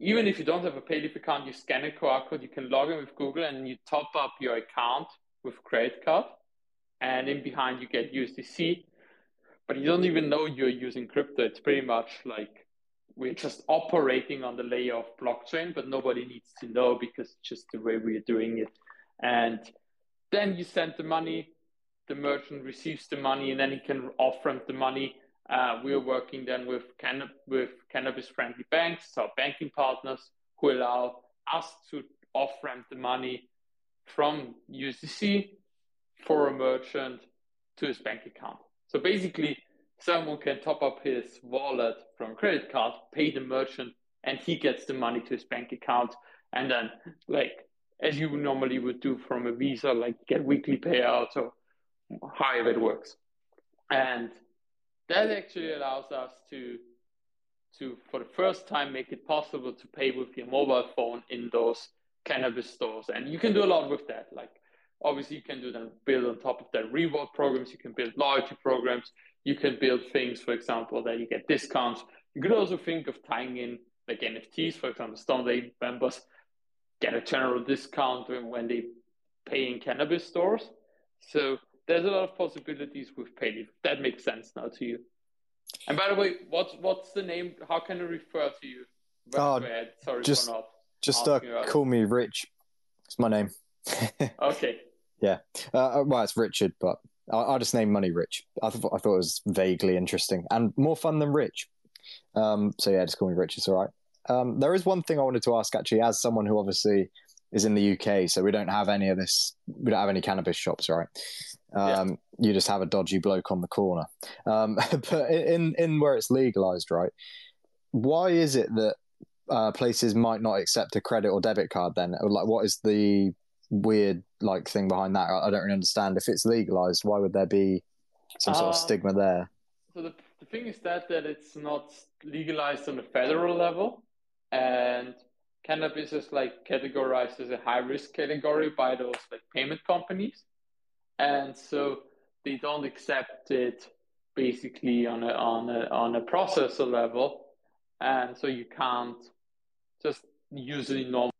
even if you don't have a Payleaf account, you scan a QR code, you can log in with Google and you top up your account with credit card. And in behind you get USDC, but you don't even know you're using crypto. It's pretty much like we're just operating on the layer of blockchain, but nobody needs to know because just the way we're doing it. And then you send the money, the merchant receives the money, and then he can off ramp the money. Uh, we are working then with canna- with cannabis friendly banks, so banking partners who allow us to off ramp the money from USDC for a merchant to his bank account. So basically, someone can top up his wallet from credit card, pay the merchant, and he gets the money to his bank account. And then, like, as you normally would do from a visa, like get weekly payouts or however it works. And that actually allows us to to for the first time make it possible to pay with your mobile phone in those cannabis stores. And you can do a lot with that. Like obviously you can do then build on top of that reward programs, you can build loyalty programs, you can build things, for example, that you get discounts. You could also think of tying in like NFTs, for example, Stoned Ape members get a general discount when they pay in cannabis stores. So there's a lot of possibilities with Payleaf. That makes sense now to you. And by the way, what's what's the name? How can I refer to you? Oh, Sorry just, Just uh, call me Rich. It's my name. *laughs* okay. Yeah. Uh, uh, well, it's Richard, but I'll, I'll, just name Money Rich. I, th- I thought it was vaguely interesting and more fun than Rich. Um, so yeah, just call me Rich. It's all right. Um, there is one thing I wanted to ask actually, as someone who obviously is in the UK, so we don't have any of this. We don't have any cannabis shops, right? Um, yeah. You just have a dodgy bloke on the corner. Um, *laughs* but in in where it's legalized, right? Why is it that uh, places might not accept a credit or debit card? Then, like, what is the weird like thing behind that? I, don't really understand. If it's legalized, why would there be some sort of uh, stigma there? So the, the thing is that that it's not legalized on a federal level and cannabis is like categorized as a high risk category by those like payment companies, and so they don't accept it basically on a on a on a processor level, and so you can't just use it in normal.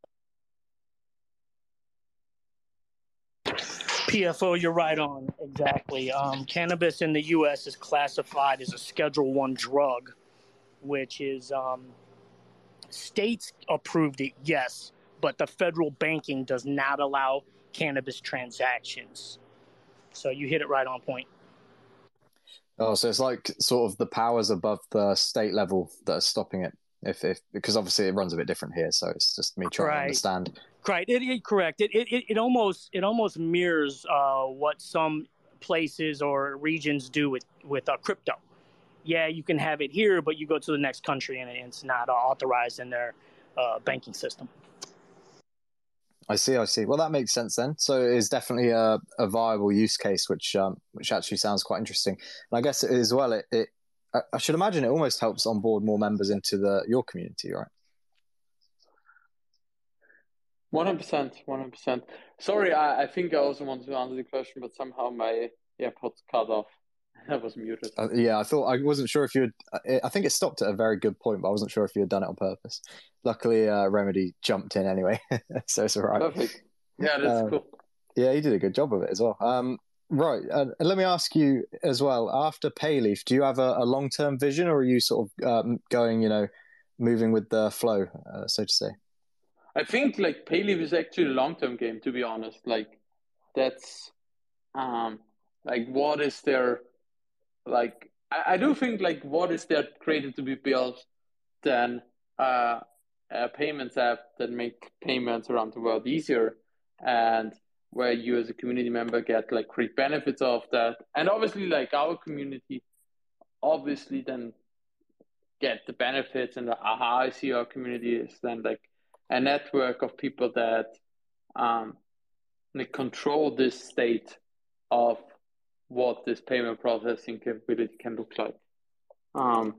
PFO, you're right on exactly. Um, cannabis in the U.S. is classified as a Schedule One drug, which is um, states approved it, yes, but the federal banking does not allow cannabis transactions. So you hit it right on point. Oh, so it's like sort of the powers above the state level that are stopping it. If, if because obviously it runs a bit different here, so it's just me trying Right. to understand. Right, it, it, correct. It, it, it- almost it almost mirrors uh, what some places or regions do with with uh, crypto. Yeah, you can have it here, but you go to the next country and it's not authorized in their uh, banking system. I see, I see. Well, that makes sense then. So it is definitely a, a viable use case, which um, which actually sounds quite interesting. And I guess it, as well, it, it I- I should imagine it almost helps onboard more members into the your community, right? One hundred percent, one hundred percent. Sorry, I, I think I also wanted to answer the question, but somehow my AirPods cut off. *laughs* I was muted. Uh, yeah, I thought I wasn't sure if you. had I think it stopped at a very good point, but I wasn't sure if you had done it on purpose. Luckily, uh, Remedy jumped in anyway, *laughs* so it's all right. Perfect. Yeah, that's Um, cool. Yeah, he did a good job of it as well. Um, right, uh, let me ask you as well. After Payleaf, do you have a, a long term vision, or are you sort of um, going, you know, moving with the flow, uh, so to say? I think like Payleaf is actually a long term game, to be honest. Like that's um like what is there like I, I do think like what is there created to be built than uh, a payments app that make payments around the world easier and where you as a community member get like great benefits of that? And obviously like our community obviously then get the benefits and the aha I see our community is then like a network of people that um, control this state of what this payment processing capability can look like. Um,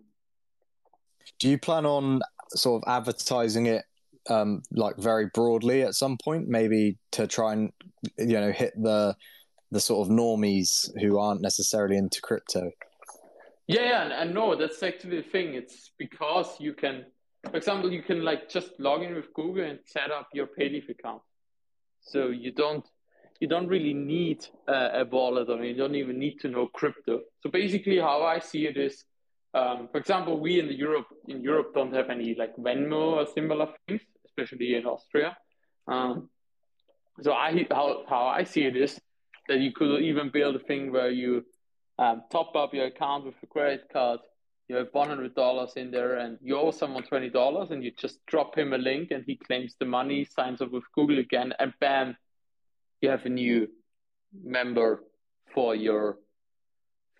Do you plan on sort of advertising it um, like very broadly at some point, maybe to try and you know hit the the sort of normies who aren't necessarily into crypto? yeah, yeah, and, and no, that's actually the thing. It's because you can, for example, you can like just log in with Google and set up your Payleaf account. So you don't you don't really need a, a wallet or you don't even need to know crypto. So basically, how I see it is, um, for example, we in Europe in Europe don't have any like Venmo or similar things, especially in Austria. Um, so I how how I see it is that you could even build a thing where you um, top up your account with a credit card. You have one hundred dollars in there, and you owe someone twenty dollars, and you just drop him a link, and he claims the money, signs up with Google again, and bam, you have a new member for your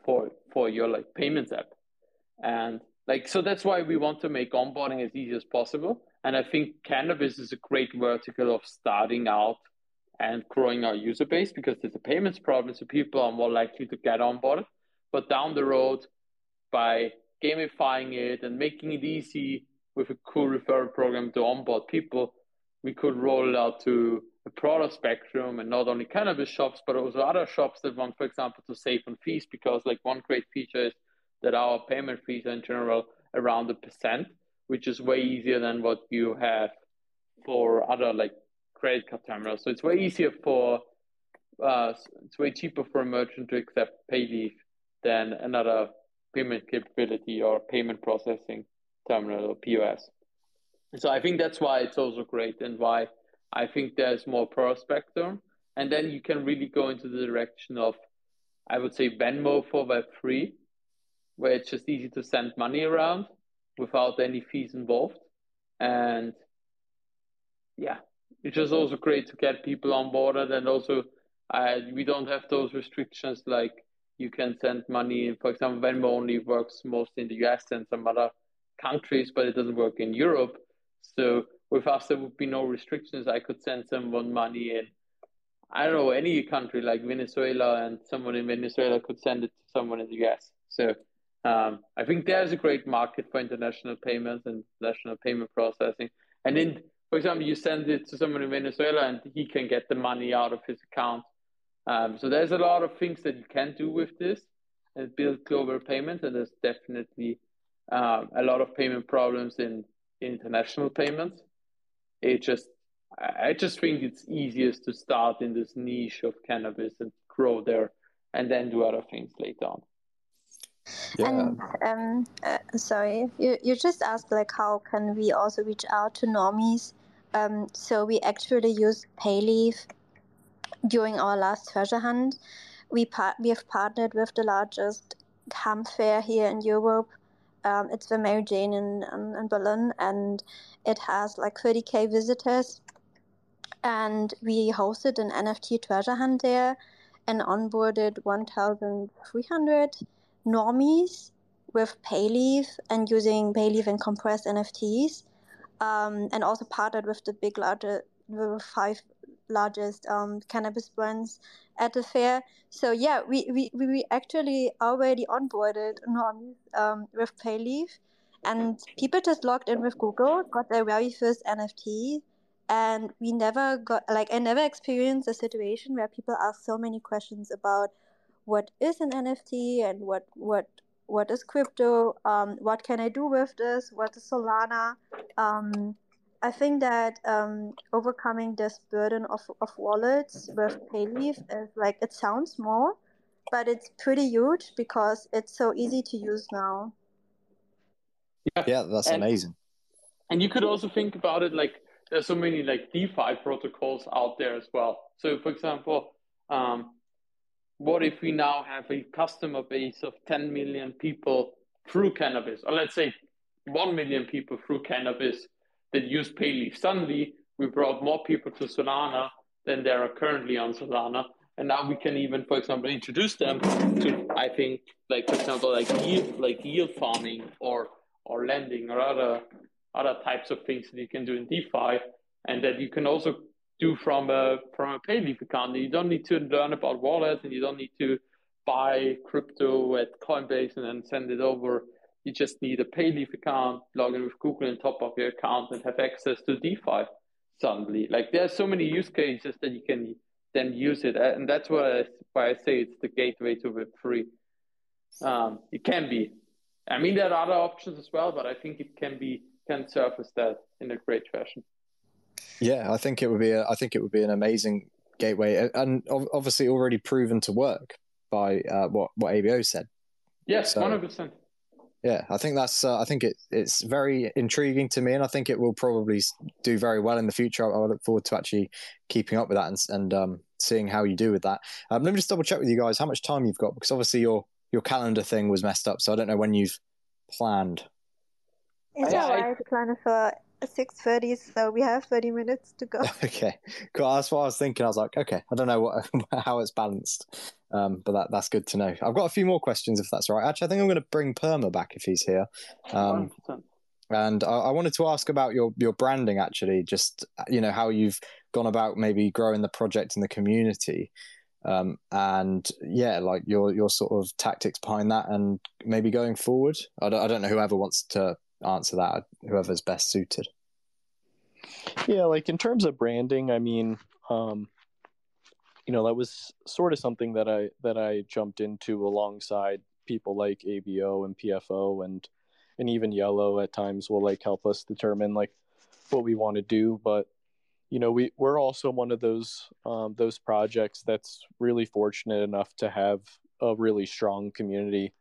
for for your like payments app, and like so that's why we want to make onboarding as easy as possible. And I think cannabis is a great vertical of starting out and growing our user base because there's a payments problem, so people are more likely to get on board. But down the road, by gamifying it and making it easy with a cool referral program to onboard people, we could roll it out to a broader spectrum and not only cannabis shops, but also other shops that want, for example, to save on fees. Because like one great feature is that our payment fees are in general around a percent, which is way easier than what you have for other like credit card terminals. So it's way easier for uh, it's way cheaper for a merchant to accept Payleaf than another payment capability or payment processing terminal or POS. So I think that's why it's also great and why I think there's more pro spectrum. And then you can really go into the direction of, I would say, Venmo for Web3, where it's just easy to send money around without any fees involved. And yeah, it's just also great to get people on board. And also, uh, we don't have those restrictions like you can send money. For example, Venmo only works most in the US and some other countries, but it doesn't work in Europe. So with us, there would be no restrictions. I could send someone money in, I don't know, any country like Venezuela, and someone in Venezuela could send it to someone in the US. So Um, I think there's a great market for international payments and international payment processing. And in, for example, you send it to someone in Venezuela and he can get the money out of his account. Um, so there's a lot of things that you can do with this and build global payments. And there's definitely um, a lot of payment problems in international payments. It just, I just think it's easiest to start in this niche of cannabis and grow there and then do other things later on. Yeah. And um, uh, sorry, you, you just asked like how can we also reach out to normies? Um, so we actually used Payleaf during our last treasure hunt. We par- we have partnered with the largest hemp fair here in Europe. Um, it's the Mary Jane in, in, in Berlin, and it has like 30k visitors. And we hosted an NFT treasure hunt there and onboarded 1,300 normies with Payleaf and using Payleaf and compressed NFTs, um, and also partnered with the big larger, the five largest um, cannabis brands at the fair. So yeah, we, we, we actually already onboarded normies um, with Payleaf, and people just logged in with Google, got their very first NFT, and we never got like I never experienced a situation where people ask so many questions about what is an NFT and what what what is crypto? Um, what can I do with this? What is Solana? Um, I think that um, overcoming this burden of, of wallets with Payleaf is like it sounds small, but it's pretty huge because it's so easy to use now. Yeah, yeah that's and, amazing. And you could also think about it like there's so many like DeFi protocols out there as well. So, for example, um, what if we now have a customer base of 10 million people through cannabis, or let's say 1 million people through cannabis that use Payleaf? Suddenly, we brought more people to Solana than there are currently on Solana. And now we can even, for example, introduce them to, I think, like for example, like yield, like yield farming or or lending or other other types of things that you can do in DeFi, and that you can also do from a from a Payleaf account. You don't need to learn about wallets, and you don't need to buy crypto at Coinbase and then send it over. You just need a Payleaf account, log in with Google, and top up your account, and have access to DeFi suddenly. Like there are so many use cases that you can then use it, and that's why I, why I say it's the gateway to Web three. Um, it can be. I mean, there are other options as well, but I think it can be can surface that in a great fashion. Yeah, I think it would be. A, I think it would be an amazing gateway, and obviously already proven to work by uh, what what ABO said. Yes, one hundred percent. Yeah, I think that's. Uh, I think it it's very intriguing to me, and I think it will probably do very well in the future. I, I look forward to actually keeping up with that and, and um, seeing how you do with that. Um, let me just double check with you guys how much time you've got because obviously your your calendar thing was messed up, so I don't know when you've planned. It's all right. Plan for six thirty, so we have thirty minutes to go. *laughs* Okay, cool. That's what I was thinking. I was like, okay, I don't know what *laughs* how it's balanced, um, but that that's good to know. I've got a few more questions if that's all right. Actually, I think I'm going to bring Perma back if he's here. Um, and I, I, wanted to ask about your your branding. Actually, just you know how you've gone about maybe growing the project in the community. Um, and yeah, like your your sort of tactics behind that, and maybe going forward. I don't, I don't know whoever wants to answer that, whoever's best suited. Yeah, like in terms of branding, I mean, um, you know, that was sort of something that I that I jumped into alongside people like ABO and PFO and and even Yellow at times will like help us determine like what we want to do. But you know, we we're also one of those um, those projects that's really fortunate enough to have a really strong community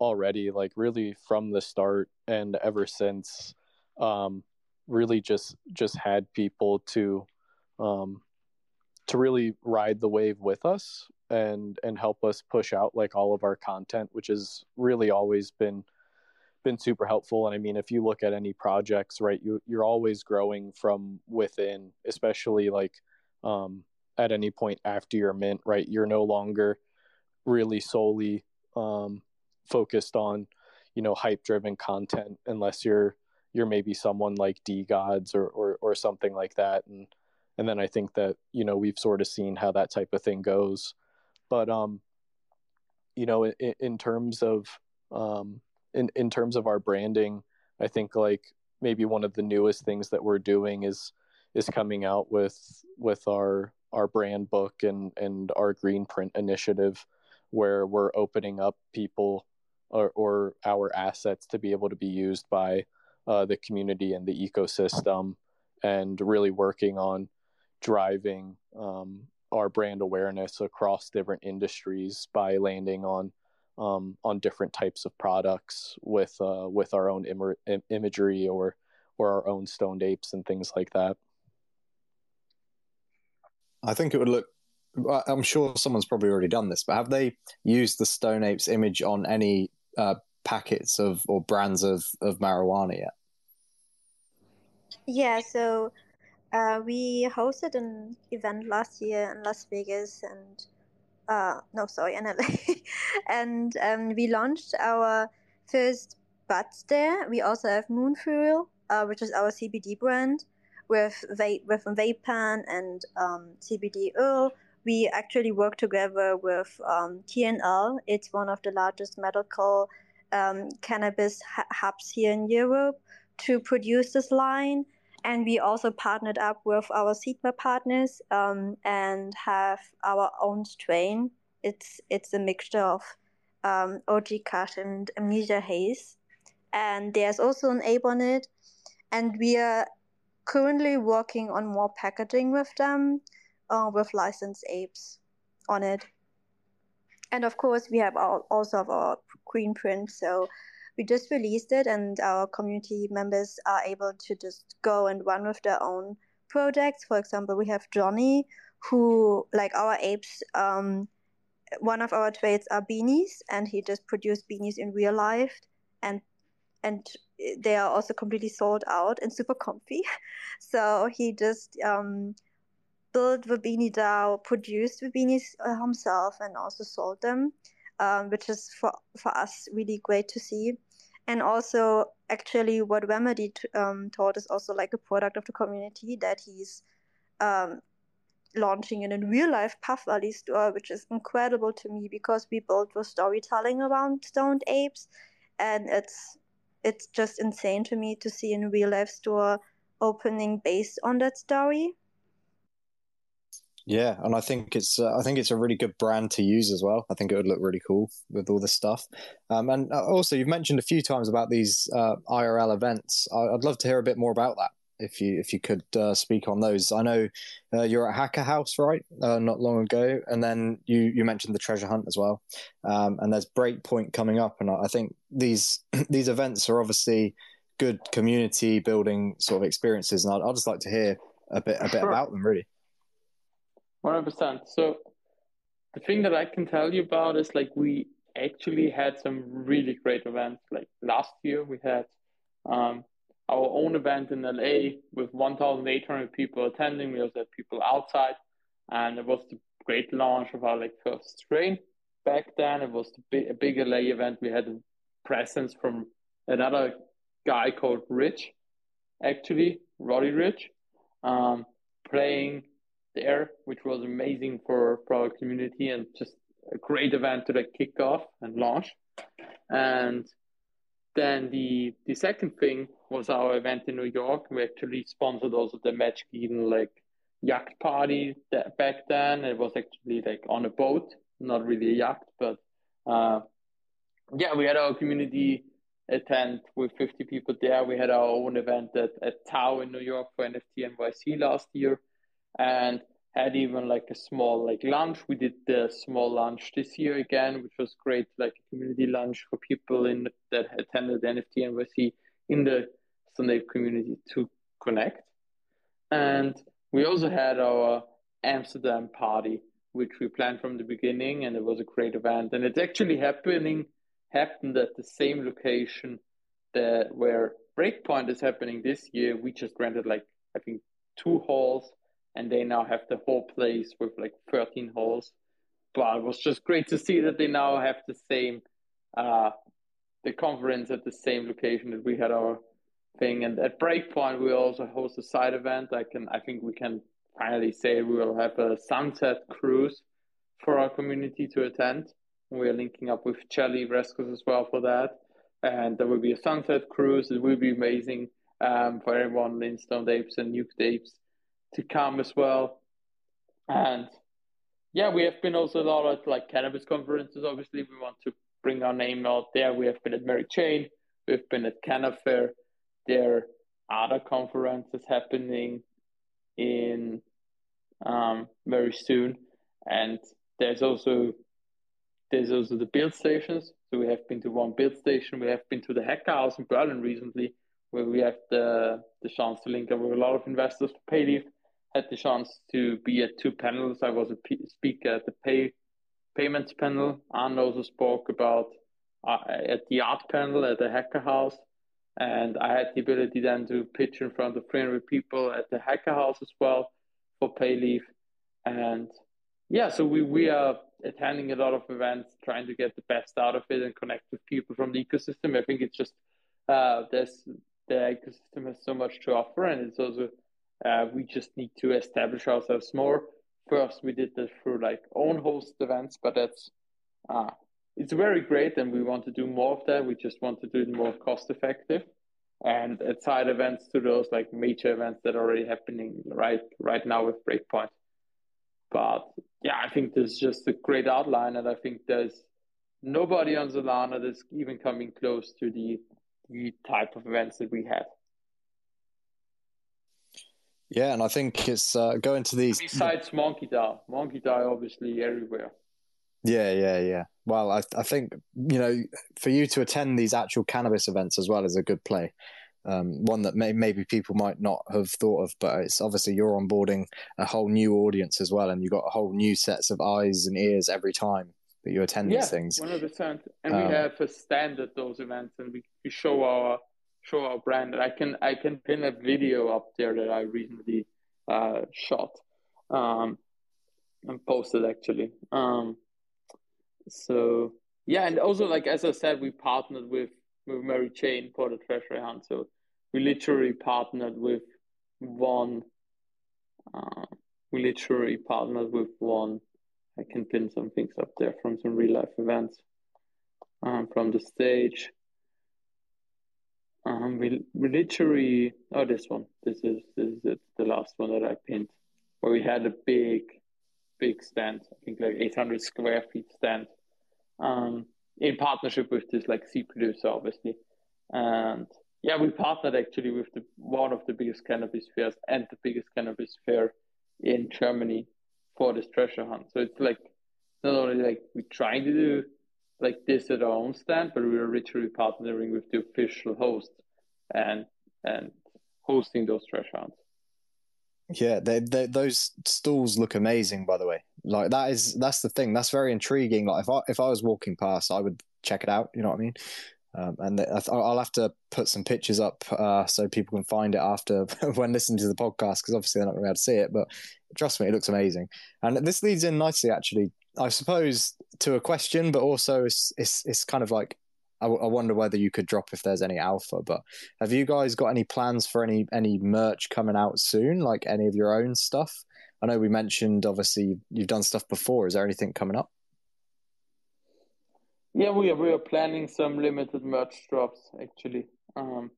already, like really from the start and ever since. Um, really just just had people to um, to really ride the wave with us and and help us push out like all of our content, which has really always been been super helpful. And I mean, if you look at any projects, right, you you're always growing from within, especially like um, at any point after your mint, right? You're no longer really solely um, focused on you know hype driven content unless you're you're maybe someone like DeGods or, or or something like that. And and then I think that you know we've sort of seen how that type of thing goes. But um you know in, in terms of um in in terms of our branding, I think like maybe one of the newest things that we're doing is is coming out with with our our brand book and and our green print initiative where we're opening up people or, or our assets to be able to be used by uh, the community and the ecosystem and really working on driving um, our brand awareness across different industries by landing on um, on different types of products with uh, with our own Im- imagery or or our own stoned apes and things like that. I think it would look. I'm sure someone's probably already done this, but have they used the stoned apes image on any uh, packets of or brands of of marijuana yet? Yeah, so uh, we hosted an event last year in Las Vegas and uh, no, sorry, in LA, *laughs* and um, we launched our first buds there. We also have Moon Fuel, uh, which is our CBD brand, with vape with vape pen and um, CBD oil. We actually work together with um, TNL. It's one of the largest medical um, cannabis hubs here in Europe to produce this line. And we also partnered up with our Sigma partners um, and have our own strain. It's it's a mixture of um, OG Kush and Amnesia Haze. And there's also an ape on it. And we are currently working on more packaging with them, uh, with licensed apes on it. And of course, we have also have our green print. So we just released it, and our community members are able to just go and run with their own projects. For example, we have Johnny, who, like our apes, um, one of our trades are beanies, and he just produced beanies in real life, and and they are also completely sold out and super comfy. *laughs* So he just um, built the beanie DAO, produced the beanies uh, himself, and also sold them, um, which is for for us really great to see. And also actually what remedy t- um, taught is also like a product of the community that he's um, launching in a real life puff store which is incredible to me because we built the storytelling around stoned apes. And it's it's just insane to me to see a real life store opening based on that story yeah, and I think it's uh, I think it's a really good brand to use as well. I think it would look really cool with all this stuff. Um, and uh, also, you've mentioned a few times about these uh, IRL events. I'd love to hear a bit more about that if you if you could uh, speak on those. I know uh, you're at Hacker House, right? Uh, not long ago, and then you you mentioned the treasure hunt as well. Um, and there's Breakpoint coming up, and I think these *clears throat* these events are obviously good community building sort of experiences, and I'd, I'd just like to hear a bit a bit sure. about them, really. Hundred percent. So the thing that I can tell you about is like we actually had some really great events. Like last year, we had um, our own event in LA with 1,800 people attending. We also had people outside, and it was the great launch of our like first strain. Back then, it was the a big LA event. We had a presence from another guy called Rich, actually Roddy Ricch, um, playing there, which was amazing for, for our community and just a great event to like kick off and launch. And then the the second thing was our event in New York. We actually sponsored also the Magic Eden like yacht party that back then. It was actually like on a boat, not really a yacht, but uh, yeah, we had our community attend with 50 people there. We had our own event at, at Tao in New York for NFT NYC last year and had even like a small like lunch. We did the small lunch this year again, which was great, like a community lunch for people in that attended NFT NYC in the Sunday community to connect. And we also had our Amsterdam party, which we planned from the beginning, and it was a great event. And it's actually happening happened at the same location that where Breakpoint is happening this year. We just rented like I think two halls and they now have the whole place with like 13 holes. But it was just great to see that they now have the same, uh, the conference at the same location that we had our thing. And at Breakpoint, we also host a side event. I can, I think we can finally say we will have a sunset cruise for our community to attend. We are linking up with Jelly Rascals as well for that. and there will be a sunset cruise. It will be amazing um, for everyone in Stoned Apes and Nuked Apes to come as well. And yeah, we have been also a lot at like cannabis conferences. Obviously, we want to bring our name out there. We have been at Mary Jane. We've been at Canafair. There are other conferences happening in um, very soon, and there's also there's also the build stations. So we have been to one build station. We have been to the Hacker House in Berlin recently, where we have the the chance to link up with a lot of investors to Payleaf. Had the chance to be at two panels. I was a speaker at the pay payments panel. Anne also spoke about uh, at the art panel at the Hacker House, and I had the ability then to pitch in front of 300 people at the Hacker House as well for Payleaf, and yeah, so we we are attending a lot of events, trying to get the best out of it and connect with people from the ecosystem. I think it's just uh, there's the ecosystem has so much to offer, and it's also uh, we just need to establish ourselves more. First, we did this through like own host events, but that's uh, it's very great, and we want to do more of that. We just want to do it more cost effective, and at side events to those like major events that are already happening right right now with Breakpoint. But yeah, I think this is just a great outline, and I think there's nobody on Solana that's even coming close to the the type of events that we have. Yeah, and I think it's uh, going to these. Besides MonkeDAO, Monkey Die obviously everywhere. Yeah, yeah, yeah. Well, I, I think you know, for you to attend these actual cannabis events as well is a good play. Um, one that may, maybe people might not have thought of, but it's obviously you're onboarding a whole new audience as well, and you've got a whole new sets of eyes and ears every time that you attend yeah, these things. One hundred percent, and um, we have a stand at those events, and we, we show our show our brand. I can I can pin a video up there that I recently uh, shot um, and posted actually. Um, so yeah, and also like as I said, we partnered with with Mary Jane for the treasure hunt. So we literally partnered with one. Uh, we literally partnered with one. I can pin some things up there from some real life events um, from the stage. Um, we, we literally oh this one. This is this is it, the last one that I pinned where we had a big big stand I think like 800 square feet stand um, in partnership with this like seed producer obviously. And yeah we partnered actually with the one of the biggest cannabis fairs and the biggest cannabis fair in Germany for this treasure hunt. So it's like not only like we're trying to do like this at our own stand, but we are literally partnering with the official host and and hosting those hunts. Yeah, they, they, those stalls look amazing. By the way, like that is that's the thing that's very intriguing. Like if I if I was walking past, I would check it out. You know what I mean? Um, and I'll have to put some pictures up uh, so people can find it after *laughs* when listening to the podcast because obviously they're not going to be able to see it. But trust me, it looks amazing. And this leads in nicely, actually, I suppose, to a question, but also it's it's, it's kind of like I, I wonder whether you could drop if there's any alpha. But have you guys got any plans for any any merch coming out soon? Like any of your own stuff? I know we mentioned obviously you've done stuff before. Is there anything coming up? Yeah, we are we are planning some limited merch drops actually. Um,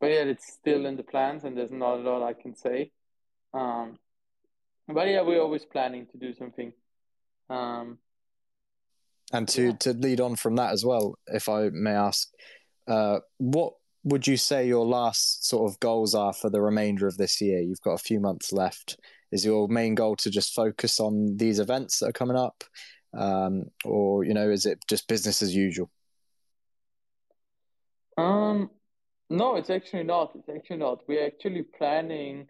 but yeah, it's still in the plans, and there's not a lot I can say. Um, but yeah, we're always planning to do something um, and to, yeah. to lead on from that as well, if I may ask, uh, what would you say your last sort of goals are for the remainder of this year? You've got a few months left. Is your main goal to just focus on these events that are coming up, um, or you know, is it just business as usual? Um, no, it's actually not. It's actually not. We're actually planning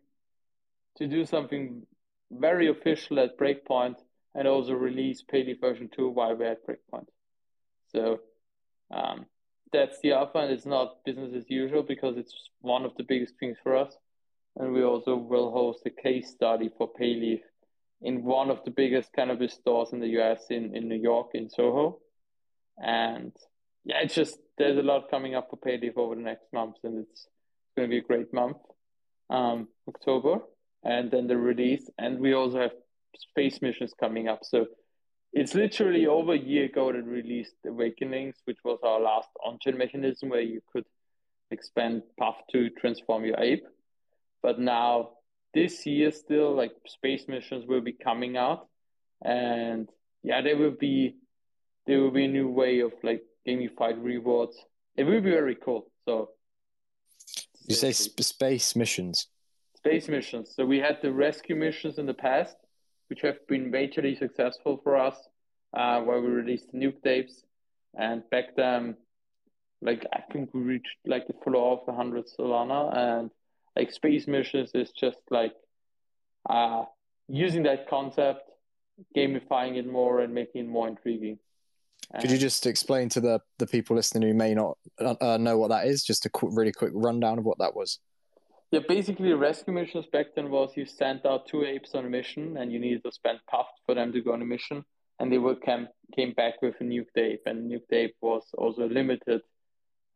to do something very official at Breakpoint and also release Payleaf version 2 while we're at Breakpoint. So um, that's the alpha, and it's not business as usual because it's one of the biggest things for us. And we also will host a case study for Payleaf in one of the biggest cannabis stores in the US in, in New York, in Soho. And yeah, it's just there's a lot coming up for Payleaf over the next months, and it's going to be a great month, um, October, and then the release. And we also have space missions coming up. So it's literally over a year ago that released Awakenings, which was our last on-chain mechanism where you could expand path to transform your ape. But now this year still like space missions will be coming out. And yeah there will be there will be a new way of like gamified rewards. It will be very cool. So you say sp- space missions. Space missions. So we had the rescue missions in the past which have been majorly successful for us uh, where we released Nuked Apes and back then like i think we reached like the floor of 100 solana and like space missions is just like uh, using that concept, gamifying it more, and making it more intriguing. Could you just explain to the, the people listening who may not uh, know what that is? Just a qu- really quick rundown of what that was. Yeah, basically, rescue missions back then was you sent out two apes on a mission, and you needed to spend puffed for them to go on a mission, and they would come came back with a Nuked Ape, and Nuked Ape was also a limited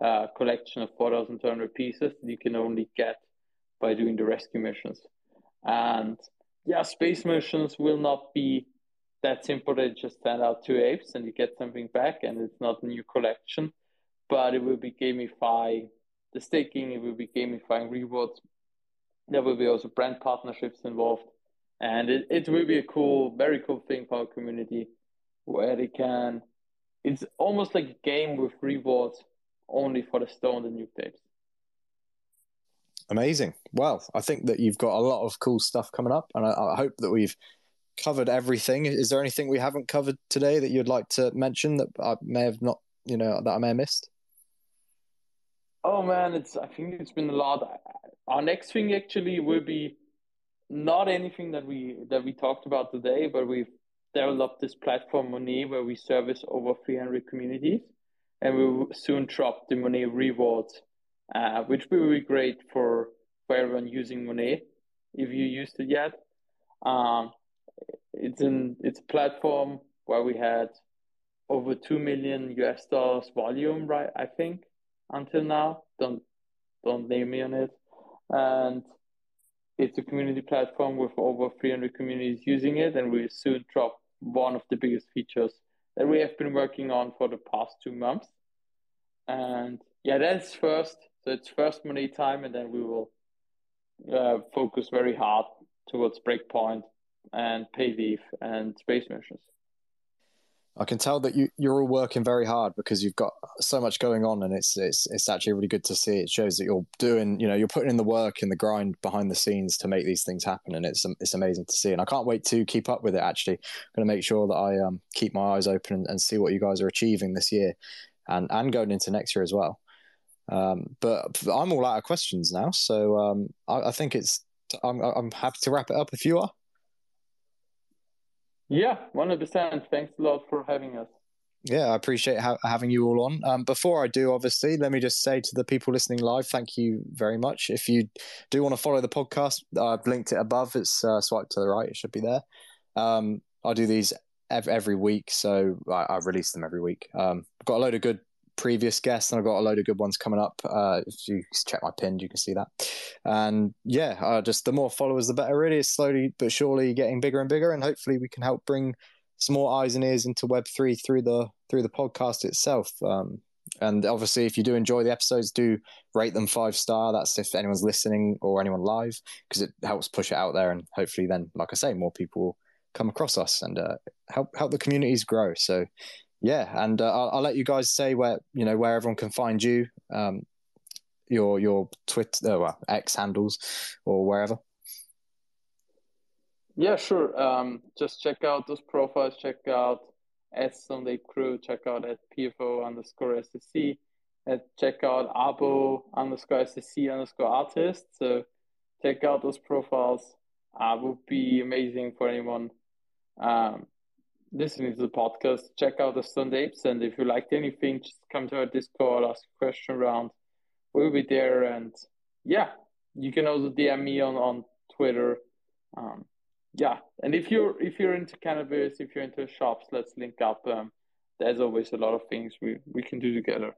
uh, collection of four thousand two hundred pieces that you can only get by doing the rescue missions. And yeah, space missions will not be that simple They just send out two apes and you get something back and it's not a new collection, but it will be gamifying the staking, it will be gamifying rewards. There will be also brand partnerships involved. And it, it will be a cool, very cool thing for our community where they can, it's almost like a game with rewards only for the Stoned and Nuked Apes. Amazing. Well, I think that you've got a lot of cool stuff coming up, and I, I, hope that we've covered everything. Is there anything we haven't covered today that you'd like to mention that I may have not, you know, that I may have missed? Oh man, it's. I think it's been a lot. Our next thing actually will be not anything that we that we talked about today, but we've developed this platform Monet where we service over 300 communities, and we will soon drop the Monet rewards uh, which will be great for, for everyone using Monet if you used it yet. Um, it's in it's a platform where we had over two million US dollars volume, right? I think until now. Don't don't name me on it. And it's a community platform with over 300 communities using it, and we'll soon drop one of the biggest features that we have been working on for the past two months. And yeah, that's first. So it's first money time, and then we will uh, focus very hard towards Breakpoint and pay Payleaf and space missions. I can tell that you you're all working very hard because you've got so much going on, and it's it's it's actually really good to see. It shows that you're doing, you know, you're putting in the work and the grind behind the scenes to make these things happen, and it's it's amazing to see. And I can't wait to keep up with it. Actually, I'm going to make sure that I um, keep my eyes open and, and see what you guys are achieving this year, and and going into next year as well. Um, but I'm all out of questions now, so um, I, I, think it's. I'm, I'm happy to wrap it up if you are. Yeah, one hundred percent. Thanks a lot for having us. Yeah, I appreciate ha- having you all on. Um, before I do, obviously, let me just say to the people listening live, thank you very much. If you do want to follow the podcast, I've linked it above. It's uh, swipe to the right; it should be there. Um, I do these every, every week, so I, I, release them every week. Um, I've got a load of good previous guests, and I've got a load of good ones coming up. Uh, if you check my pinned, you can see that. And yeah, uh, just the more followers, the better. Really, it's slowly but surely getting bigger and bigger, and hopefully we can help bring some more eyes and ears into Web three through the through the podcast itself. Um, and obviously, if you do enjoy the episodes, do rate them five star. That's if anyone's listening or anyone live, because it helps push it out there, and hopefully, then, like I say, more people will come across us and uh, help help the communities grow. So yeah, and uh, I'll, I'll, let you guys say where you know where everyone can find you, um, your your Twitter, uh, well, X handles, or wherever. Yeah, sure. Um, just check out those profiles. Check out at Stoned Ape Crew. Check out at PFO underscore SAC. And check out Abo underscore SAC underscore artist. So check out those profiles. Uh, would be amazing for anyone um, listening to the podcast, check out the Stoned Apes. And if you liked anything, just come to our Discord, ask a question around. We'll be there. And yeah, you can also DM me on, on Twitter. Um, yeah, and if you're if you're into cannabis, if you're into shops, let's link up. Um, there's always a lot of things we, we can do together.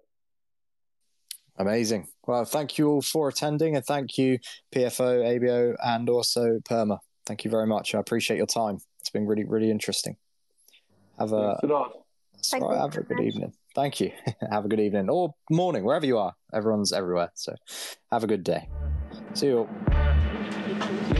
Amazing. Well, thank you all for attending, and thank you PFO, ABO, and also Perma. Thank you very much. I appreciate your time. It's been really really interesting. Have a, Thank have a good evening. Thank you. *laughs* have a good evening or morning, wherever you are. Everyone's everywhere. So have a good day. See you all.